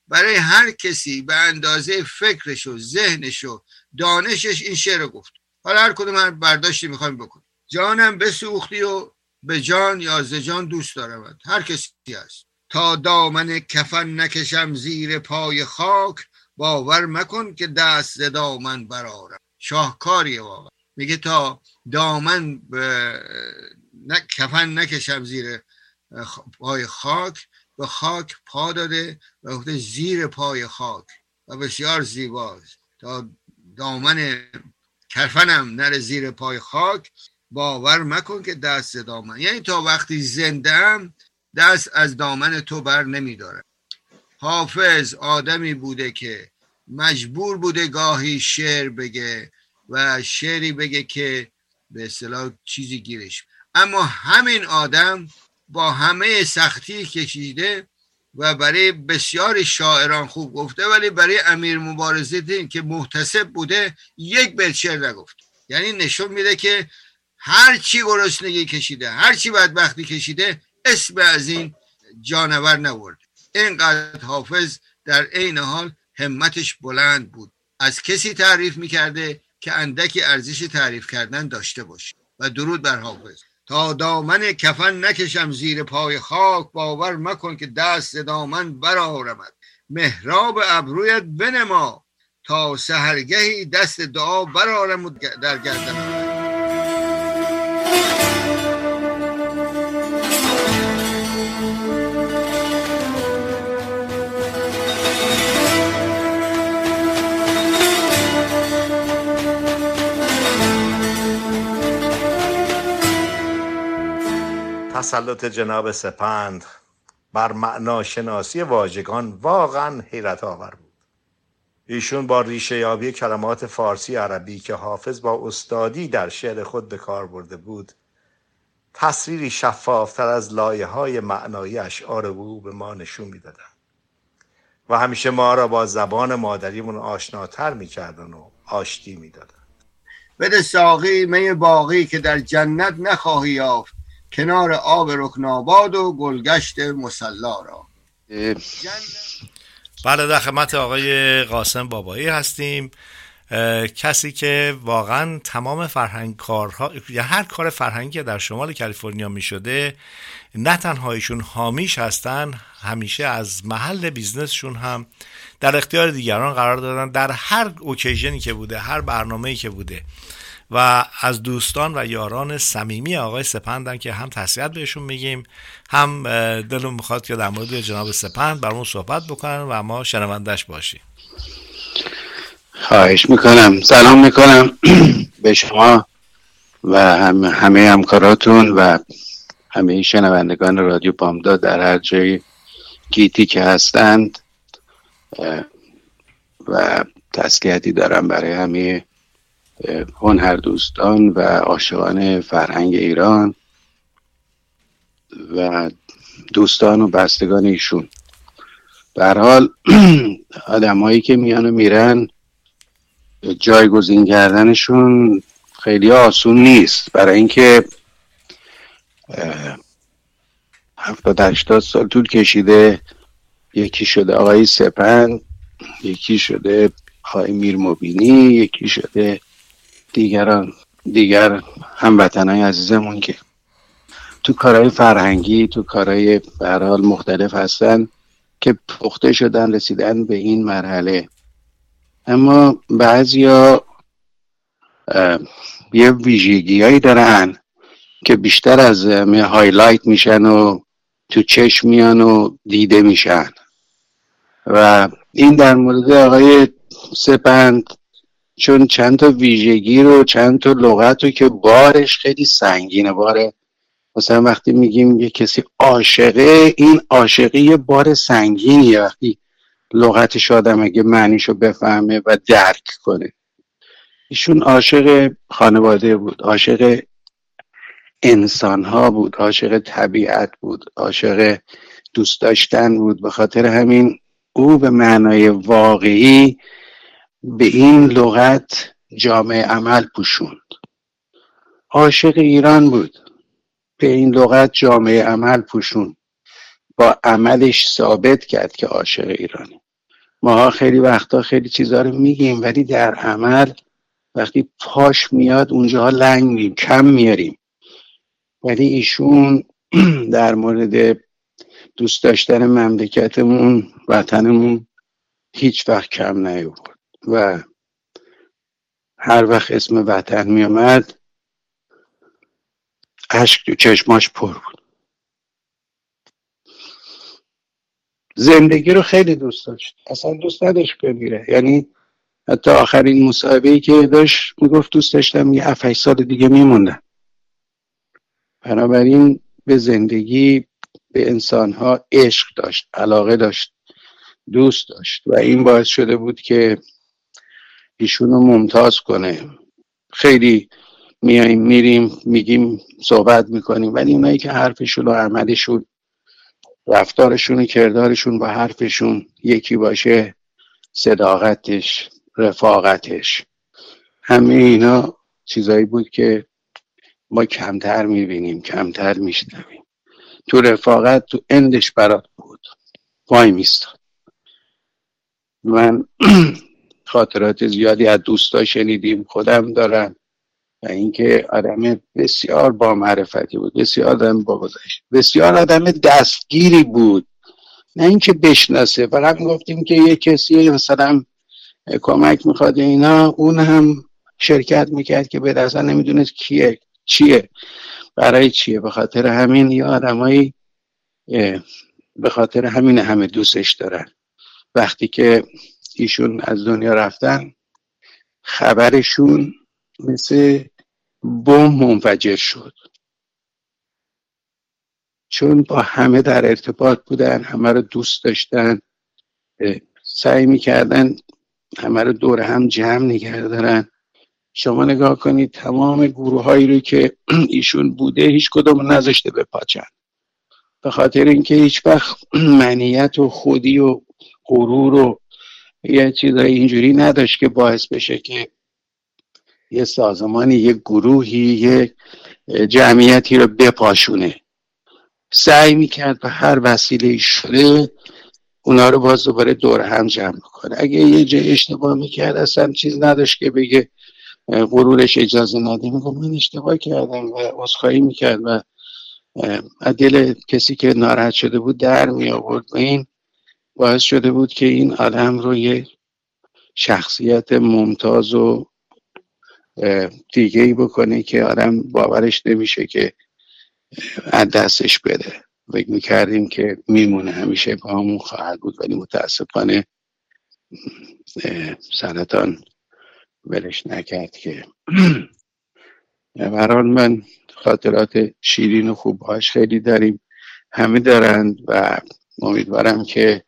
برای هر کسی به اندازه فکرش و ذهنش و دانشش این شعر رو گفت. حالا هر کدوم هر برداشتی می‌خوایم بکن جانم بسوختی و به جان یا ز جان دوست دارم هر کسی هست. تا دامن کفن نکشم زیر پای خاک باور مکن که دست ز دامن برارم شاهکاریه واقعا. میگه تا دامن به نه کفن نکشم زیر پای خاک به خاک پا داده و گفته زیر پای خاک. و بسیار زیباست. تا دامن کفنم نره زیر پای خاک باور مکن که دست دامن. یعنی تا وقتی زندم دست از دامن تو بر نمیدارم. حافظ آدمی بوده که مجبور بوده گاهی شعر بگه و شعری بگه که به اصطلاح چیزی گیرش. اما همین آدم با همه سختی کشیده و برای بسیاری شاعران خوب گفته ولی برای امیر مبارزه که محتسب بوده یک بیت شعر نگفت. یعنی نشون میده که هر چی گرسنگی کشیده هر چی بدبختی کشیده اسم از این جانور نورد اینقدر حافظ در عین حال همتش بلند بود. از کسی تعریف می‌کرده که اندکی ارزش تعریف کردن داشته باشه. و درود بر حافظ. تا دامن کفن نکشم زیر پای خاک باور مکن که دست دامن برآرمد. محراب ابرویت بنما تا سهرگهی دست دعا برآرم در گردن تسلط جناب سپند بر معناشناسی واژگان واقعا حیرت آور بود. ایشون با ریشه یابی کلمات فارسی عربی که حافظ با استادی در شعر خود به کار برده بود تصویری شفافتر از لایه های معنایی اشعار او به ما نشون می‌دادن. و همیشه ما را با زبان مادریمون آشناتر می‌کردن و آشتی می‌دادن. بده ساقی می باقی که در جنت نخواهی یافت. کنار آب رکناباد و گلگشت مسلا را. بله در خدمت آقای قاسم بابایی هستیم. کسی که واقعا تمام فرهنگ کارها یا هر کار فرهنگی که در شمال کالیفرنیا می شده نه تنها ایشون حامیش هستن همیشه از محل بیزنسشون هم در اختیار دیگران قرار دادن. در هر اوکیژنی که بوده هر برنامه‌ای که بوده و از دوستان و یاران صمیمی آقای سپندن که هم تسلیت بهشون میگیم هم دلم می‌خواد که در مورد جناب سپند برامون صحبت بکنن و ما شنوندش باشیم. خواهش می‌کنم. سلام می‌کنم به شما و هم همه همکاراتون و همه شنوندگان رادیو بامداد در هر جای گیتی که هستند و تسلیتی دارم برای همه هنر دوستان و عاشقان فرهنگ ایران و دوستان و بستگان ایشون. هر حال آدمایی که میان و میرن جایگزین کردنشون خیلی آسون نیست. برای اینکه هفتاد هشتاد سال طول کشیده یکی شده آقای سپند یکی شده های میر مبینی یکی شده دیگران دیگر هموطنهای عزیزمون که تو کارهای فرهنگی تو کارهای به مختلف هستن که پخته شدن رسیدن به این مرحله. اما بعضیا یه ویژگی هایی دارن که بیشتر از highlight میشن و تو چشم میان و دیده میشن. و این در مورد آقای سپند چون چند تا ویژگی رو چند تا لغت رو که بارش خیلی سنگینه. باره مثلا وقتی میگیم یه کسی عاشقه این عاشقی یه بار سنگینیه. وقتی لغتش آدم اگه معنیشو بفهمه و درک کنه. ایشون عاشق خانواده بود عاشق انسان ها بود عاشق طبیعت بود عاشق دوست داشتن بود. به خاطر همین او به معنای واقعی به این لغت جامعه عمل پوشوند. عاشق ایران بود. به این لغت جامعه عمل پوشون با عملش ثابت کرد که عاشق ایرانی ماها خیلی وقتا خیلی چیزها رو میگیم ولی در عمل وقتی پاش میاد اونجا لنگ کم میاریم ولی ایشون در مورد دوست داشتن مملکتمون وطنمون هیچ وقت کم نیورد و هر وقت اسم وطن میامد اشک تو چشماش پر بود. زندگی رو خیلی دوست داشت. اصلا دوست نداشت بمیره. یعنی حتی آخرین مصاحبه که داشت می‌گفت دوست داشتم یه 7 سال دیگه میموندم. بنابراین به زندگی به انسانها عشق داشت علاقه داشت دوست داشت. و این باعث شده بود که ایشون رو ممتاز کنه. خیلی میایم میریم میگیم صحبت می‌کنیم ولی اونایی که حرفشون و عملشون رفتارشون و کردارشون با حرفشون یکی باشه صداقتش رفاقتش. همه اینا چیزایی بود که ما کمتر می‌بینیم کمتر میشنویم. تو رفاقت تو اندش برات بود. وای میستاد. من خاطرات زیادی از دوستا شنیدیم خودم دارم. و اینکه آدم بسیار با معرفتی بود بسیار آدم با گذشت بسیار آدم دستگیری بود. نه اینکه بشناسه فقط گفتیم که یه کسی مثلا کمک می‌خواد اینا اون هم شرکت می‌کرد که به اصلا نمی‌دونست کیه چیه برای چیه. به خاطر همین یه آدمایی به خاطر همین همه دوستش دارن. وقتی که ایشون از دنیا رفتن خبرشون مثل بم منفجر شد. چون با همه در ارتباط بودن همه رو دوست داشتن سعی می‌کردن همه رو دور هم جمع نگه دارن. شما نگاه کنید تمام گروه هایی رو که ایشون بوده هیچ کدوم نذاشته به پاچن به خاطر اینکه هیچ وقت منیت و خودی و غرور و یه چیزای اینجوری نداشت که باعث بشه که یه سازمانی یه گروهی یه جمعیتی رو بپاشونه. سعی می‌کرد به هر وسیله شده اونا رو باز دوباره دور هم جمع کنه. اگه یه جای اشتباه می‌کرد اصلا چیز نداشت که بگه غرورش اجازه نده. میگم من اشتباه کردم و عذرخواهی می‌کرد و دل کسی که ناراحت شده بود در می آورد و این باعث شده بود که این آدم رو یه شخصیت ممتاز و دیگه ای بکنه که آدم باورش نمیشه که از دستش بده فکر می‌کردیم که میمونه همیشه با همون خواهد بود ولی متاسفانه سرطان ولش نکرد که. برحال من خاطرات شیرین و خوبهاش خیلی داریم. همه دارند و امیدوارم که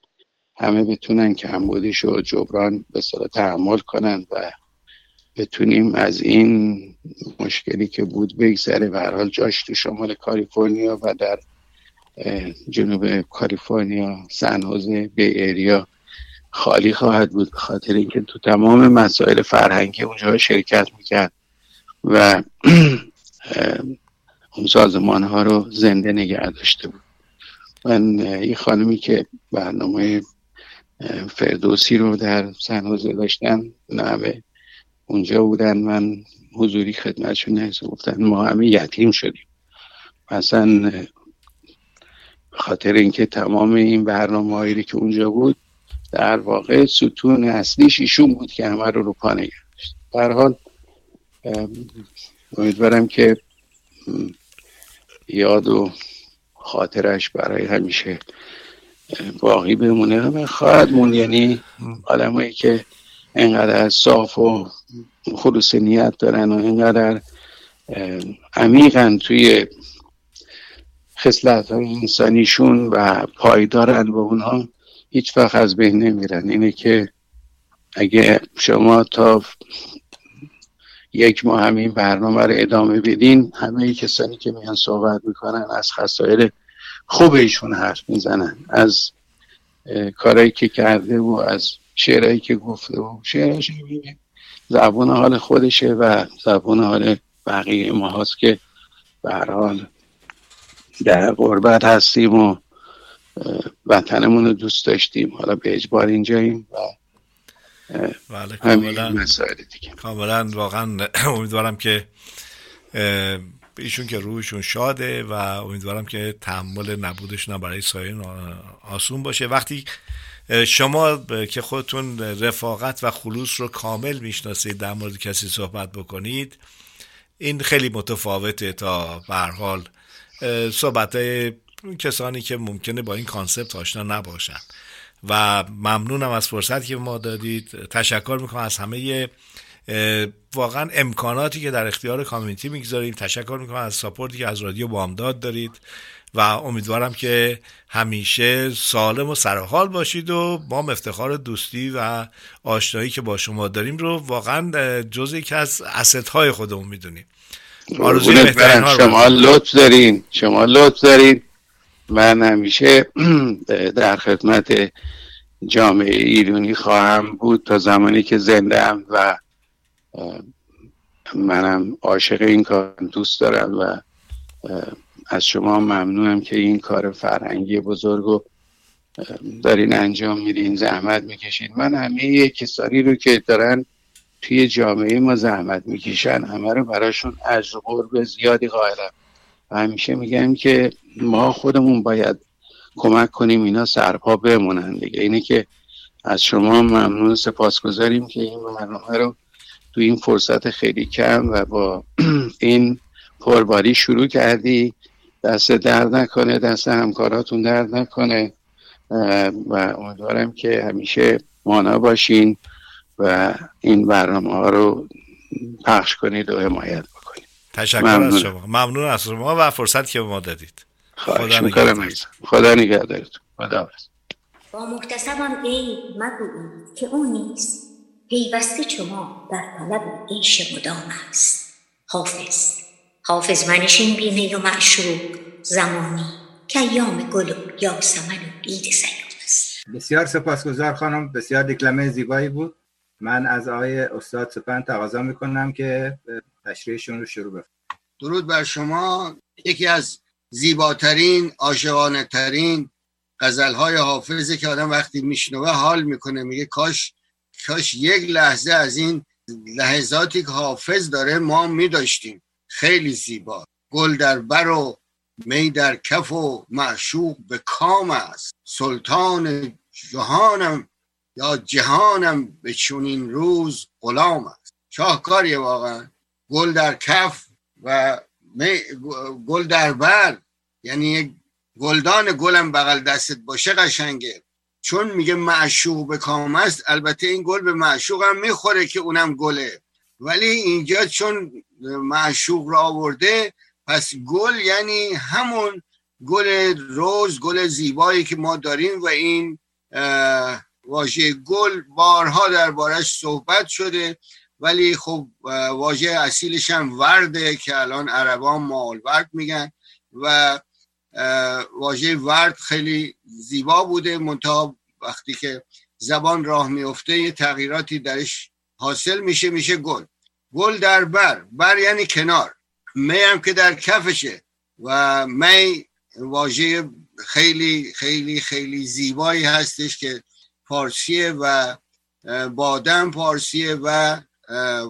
همه بتونن که همبودیش و جبران به صورت تحمل کنند و بتونیم از این مشکلی که بود بگذره. و حال جاش تو شمال کالیفرنیا و در جنوب کالیفرنیا سنوزه به ایریا خالی خواهد بود به خاطر اینکه تو تمام مسائل فرهنگی اونجا شرکت می‌کرد و اون سازمان ها رو زنده نگه داشته بود. من این خانمی که برنامه فردوسی رو در سنوزه داشتن همه اونجا بودن. من حضوری خدمتشون نهیزه گفتن ما همه یتیم شدیم. مثلا خاطر اینکه تمام این برنامه هایی که اونجا بود در واقع ستون اصلیش ایشون بود که همه رو رو پا نگرشت حال امیدوارم که یاد و خاطرش برای همیشه باقی بمونه و خواهد مون یعنی آدمایی که اینقدر صاف و خلوص نیت دارن و اینقدر عمیقن توی خصلت های انسانیشون و پایدارن و اونها هیچ وقت از بین نمیرن. اینه که اگه شما تا یک ماه همین برنامه رو ادامه بدین همه کسانی که میان صحبت می‌کنن از خسائر خوب ایشون حرف می‌زنن. از کارهایی که کرده و از شعرهایی که گفته و شعرهاش زبون حال خودشه و زبون حال بقیه ما هست که به حال در قربت هستیم و وطنمون رو دوست داشتیم. حالا به اجبار اینجاییم و بله کاملا کاملا واقعا امیدوارم که ایشون که روحشون شاده و امیدوارم که تحمل نبودشون برای سایرین آسون باشه. وقتی شما که خودتون رفاقت و خلوص رو کامل می‌شناسید در مورد کسی صحبت بکنید این خیلی متفاوته تا به حال. صحبت کسانی که ممکنه با این کانسپت آشنا نباشن. و ممنونم از فرصتی که ما دادید. تشکر می‌کنم از همه واقعا امکاناتی که در اختیار کامیونیتی می‌گذاریم. تشکر می‌کنم از ساپورتی که از رادیو بامداد دارید و امیدوارم که همیشه سالم و سرحال باشید و ما افتخار دوستی و آشنایی که با شما داریم رو واقعا جز یکی از های خودمون می‌دونیم. شما لطف دارین. شما لطف دارین. من همیشه در خدمت جامعه ایرانی خواهم بود تا زمانی که زنده و منم عاشق این کار دوست دارم و از شما ممنونم که این کار فرهنگی بزرگ رو دارین انجام میدین زحمت می‌کشین. من همه کسانی رو که دارن توی جامعه ما زحمت می‌کشن همه رو براشون اجر قرب زیادی قائلم. و همیشه میگم که ما خودمون باید کمک کنیم اینا سرپا بمونن دیگه. اینه که از شما ممنون سپاسگزاریم که این برنامه رو تو این فرصت خیلی کم و با این پرباری شروع کردی. دست درد نکنه دست همکاراتون درد نکنه. و امیدوارم که همیشه مانا باشین و این برنامه ها رو پخش کنید و حمایت بکنید. تشکر ممنون. از شما. ممنون از شما و فرصت که به ما دادید. خدا نگهدارتون خدا نگهدارتون. خدا با محتسبم عیب مگویید که او نیست. پیوسته چما در طلب عیش مدام است. حافظ. حافظ منشین بیمه و معشوق. زمانی که ایام گل و یاسمن و عید است. بسیار سپاسگزار خانم. بسیار دکلمه زیبایی بود. من از آقای استاد سپن تقاضا می‌کنم که تشریحشون رو شروع بفرمایید. درود بر شما. یکی از زیباترین عاشقانه ترین غزل های حافظه که آدم وقتی میشنوه حال می‌کنه. میگه کاش کاش یک لحظه از این لحظاتی که حافظ داره ما میداشتیم. خیلی زیبا. گل در بر و می در کف و معشوق به کام است. سلطان جهانم یا جهانم به چونین روز غلام است. شاهکاریه واقعا. گل در کف و گل در بر. یعنی گلدان گلم بغل دستت باشه قشنگه. چون میگه معشوق به کام است البته این گل به معشوق هم می‌خوره که اونم گله. ولی اینجا چون معشوق را آورده پس گل یعنی همون گل روز گل زیبایی که ما داریم و این واژه گل بارها دربارش صحبت شده. ولی خب واژه اصیلش هم ورده که الان عربان مال ورد میگن و واژه ورد خیلی زیبا بوده. منتها وقتی که زبان راه میفته یه تغییراتی درش حاصل میشه میشه گل. گل در بر. بر یعنی کنار. می هم که در کفشه. و می واژه خیلی خیلی خیلی زیبایی هستش که پارسیه و بادم پارسیه و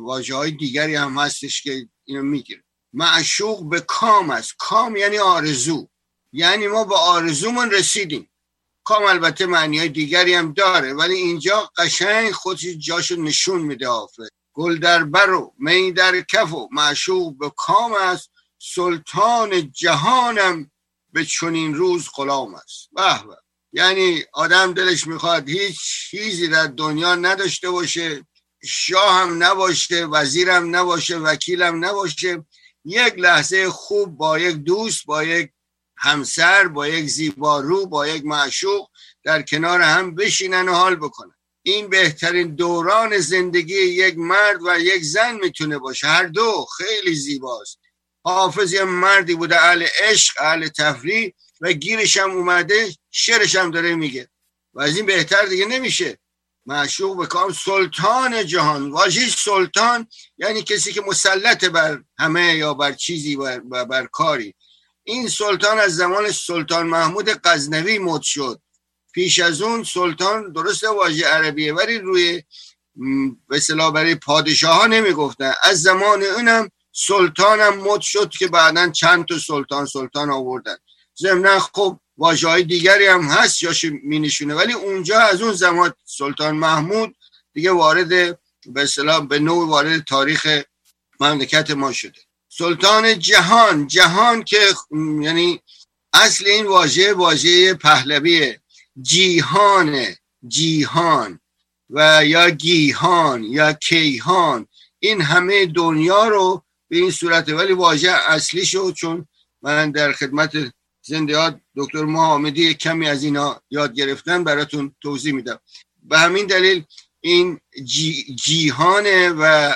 واجه های دیگری هم هستش که اینو می‌گیره. معشوق به کام است. کام یعنی آرزو. یعنی ما به آرزومون رسیدیم. کام البته معنی های دیگری هم داره ولی اینجا قشنگ خودش جاشو نشون میده حافظ گل در بر و می در کف و معشوق به کام است. سلطان جهانم به چنین روز غلام است. به. یعنی آدم دلش می‌خواد هیچ چیزی در دنیا نداشته باشه شاه هم نباشه وزیرم نباشه وکیلم نباشه. یک لحظه خوب با یک دوست با یک همسر با یک زیبارو با یک معشوق در کنار هم بشینن و حال بکنن. این بهترین دوران زندگی یک مرد و یک زن می‌تونه باشه. هر دو خیلی زیباست. حافظ یه مردی بوده اهل عشق اهل تفریح و گیرش هم اومده شعرش هم داره میگه. و از این بهتر دیگه نمیشه. معشوق به کام سلطان جهان. واژه سلطان یعنی کسی که مسلط بر همه یا بر چیزی و بر, بر کاری. این سلطان از زمان سلطان محمود غزنوی مد شد. پیش از اون سلطان درست واژه عربیه ولی روی به برای پادشاه ها نمی‌گفتن. از زمان اونم سلطانم مد شد که بعدا چند تا سلطان سلطان آوردن. ضمن خب واجه های دیگری هم هست جاش می نشونه ولی اونجا از اون زمان سلطان محمود دیگه وارد به به نوع وارد تاریخ مملکت ما شده. سلطان جهان جهان که یعنی اصل این واژه واژه پهلویه جیهان جیهان و یا گیهان یا کیهان. این همه دنیا رو به این صورت ولی واژه اصلی شد چون من در خدمت زنده دکتر محمدی کمی از اینا یاد گرفتن براتون توضیح میدم. به همین دلیل این جی جیهانه و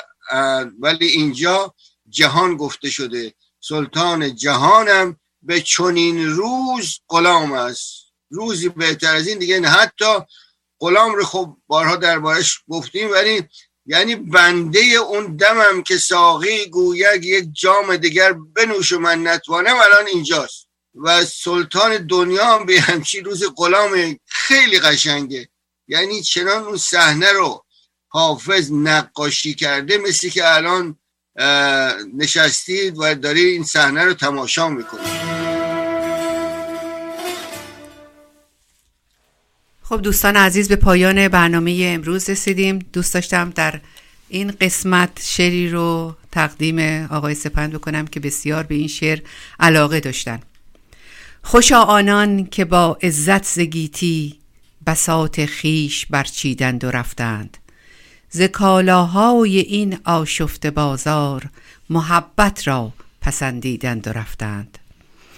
ولی اینجا جهان گفته شده. سلطان جهانم به چنین روز غلام است. روزی بهتر از این دیگه نه. حتی غلام رو خب بارها دربارش گفتیم ولی یعنی بنده اون دمم که ساقی گوید یک جام دیگر بنوش و من نتوانم الان اینجاست. و سلطان دنیا هم به همچی روز غلام خیلی قشنگه. یعنی چنان اون صحنه رو حافظ نقاشی کرده مثل که الان نشستید و داری این صحنه رو تماشا می‌کنید خب دوستان عزیز به پایان برنامه امروز رسیدیم. دوست داشتم در این قسمت شعری رو تقدیم آقای سپند بکنم که بسیار به این شعر علاقه داشتن. خوشا آنان که با عزت زگیتی بسات خیش برچیدند و رفتند. ز کالاهای این آشفت بازار محبت را پسندیدند و رفتند.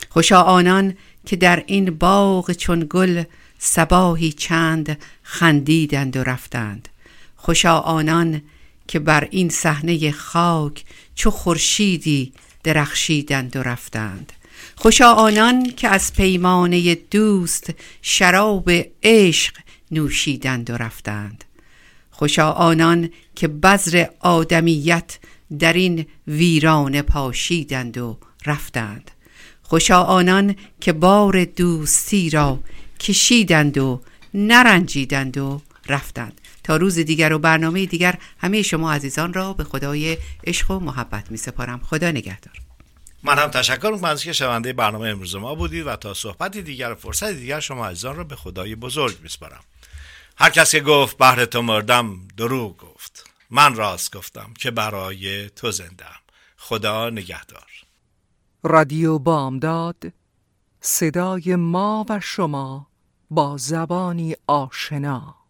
خوشا آنان که در این باغ چون گل سباهی چند خندیدند و رفتند. خوشا آنان که بر این صحنه خاک چو خورشیدی درخشیدند و رفتند. خوشا آنان که از پیمانه دوست شراب عشق نوشیدند و رفتند. خوشا آنان که بذر آدمیت در این ویران پاشیدند و رفتند. خوشا آنان که بار دوستی را کشیدند و نرنجیدند و رفتند. تا روز دیگر و برنامه دیگر همه شما عزیزان را به خدای عشق و محبت می سپارم. خدا نگهدار. من هم تشکر می‌کنم از که شونده برنامه امروز ما بودید و تا صحبتی دیگر و فرصت دیگر شما عزیزان را به خدای بزرگ میسپارم هر کسی گفت بهر تو مردم دروغ گفت. من راست گفتم که برای تو زندم خدا نگهدار. رادیو بامداد صدای ما و شما با زبانی آشنا.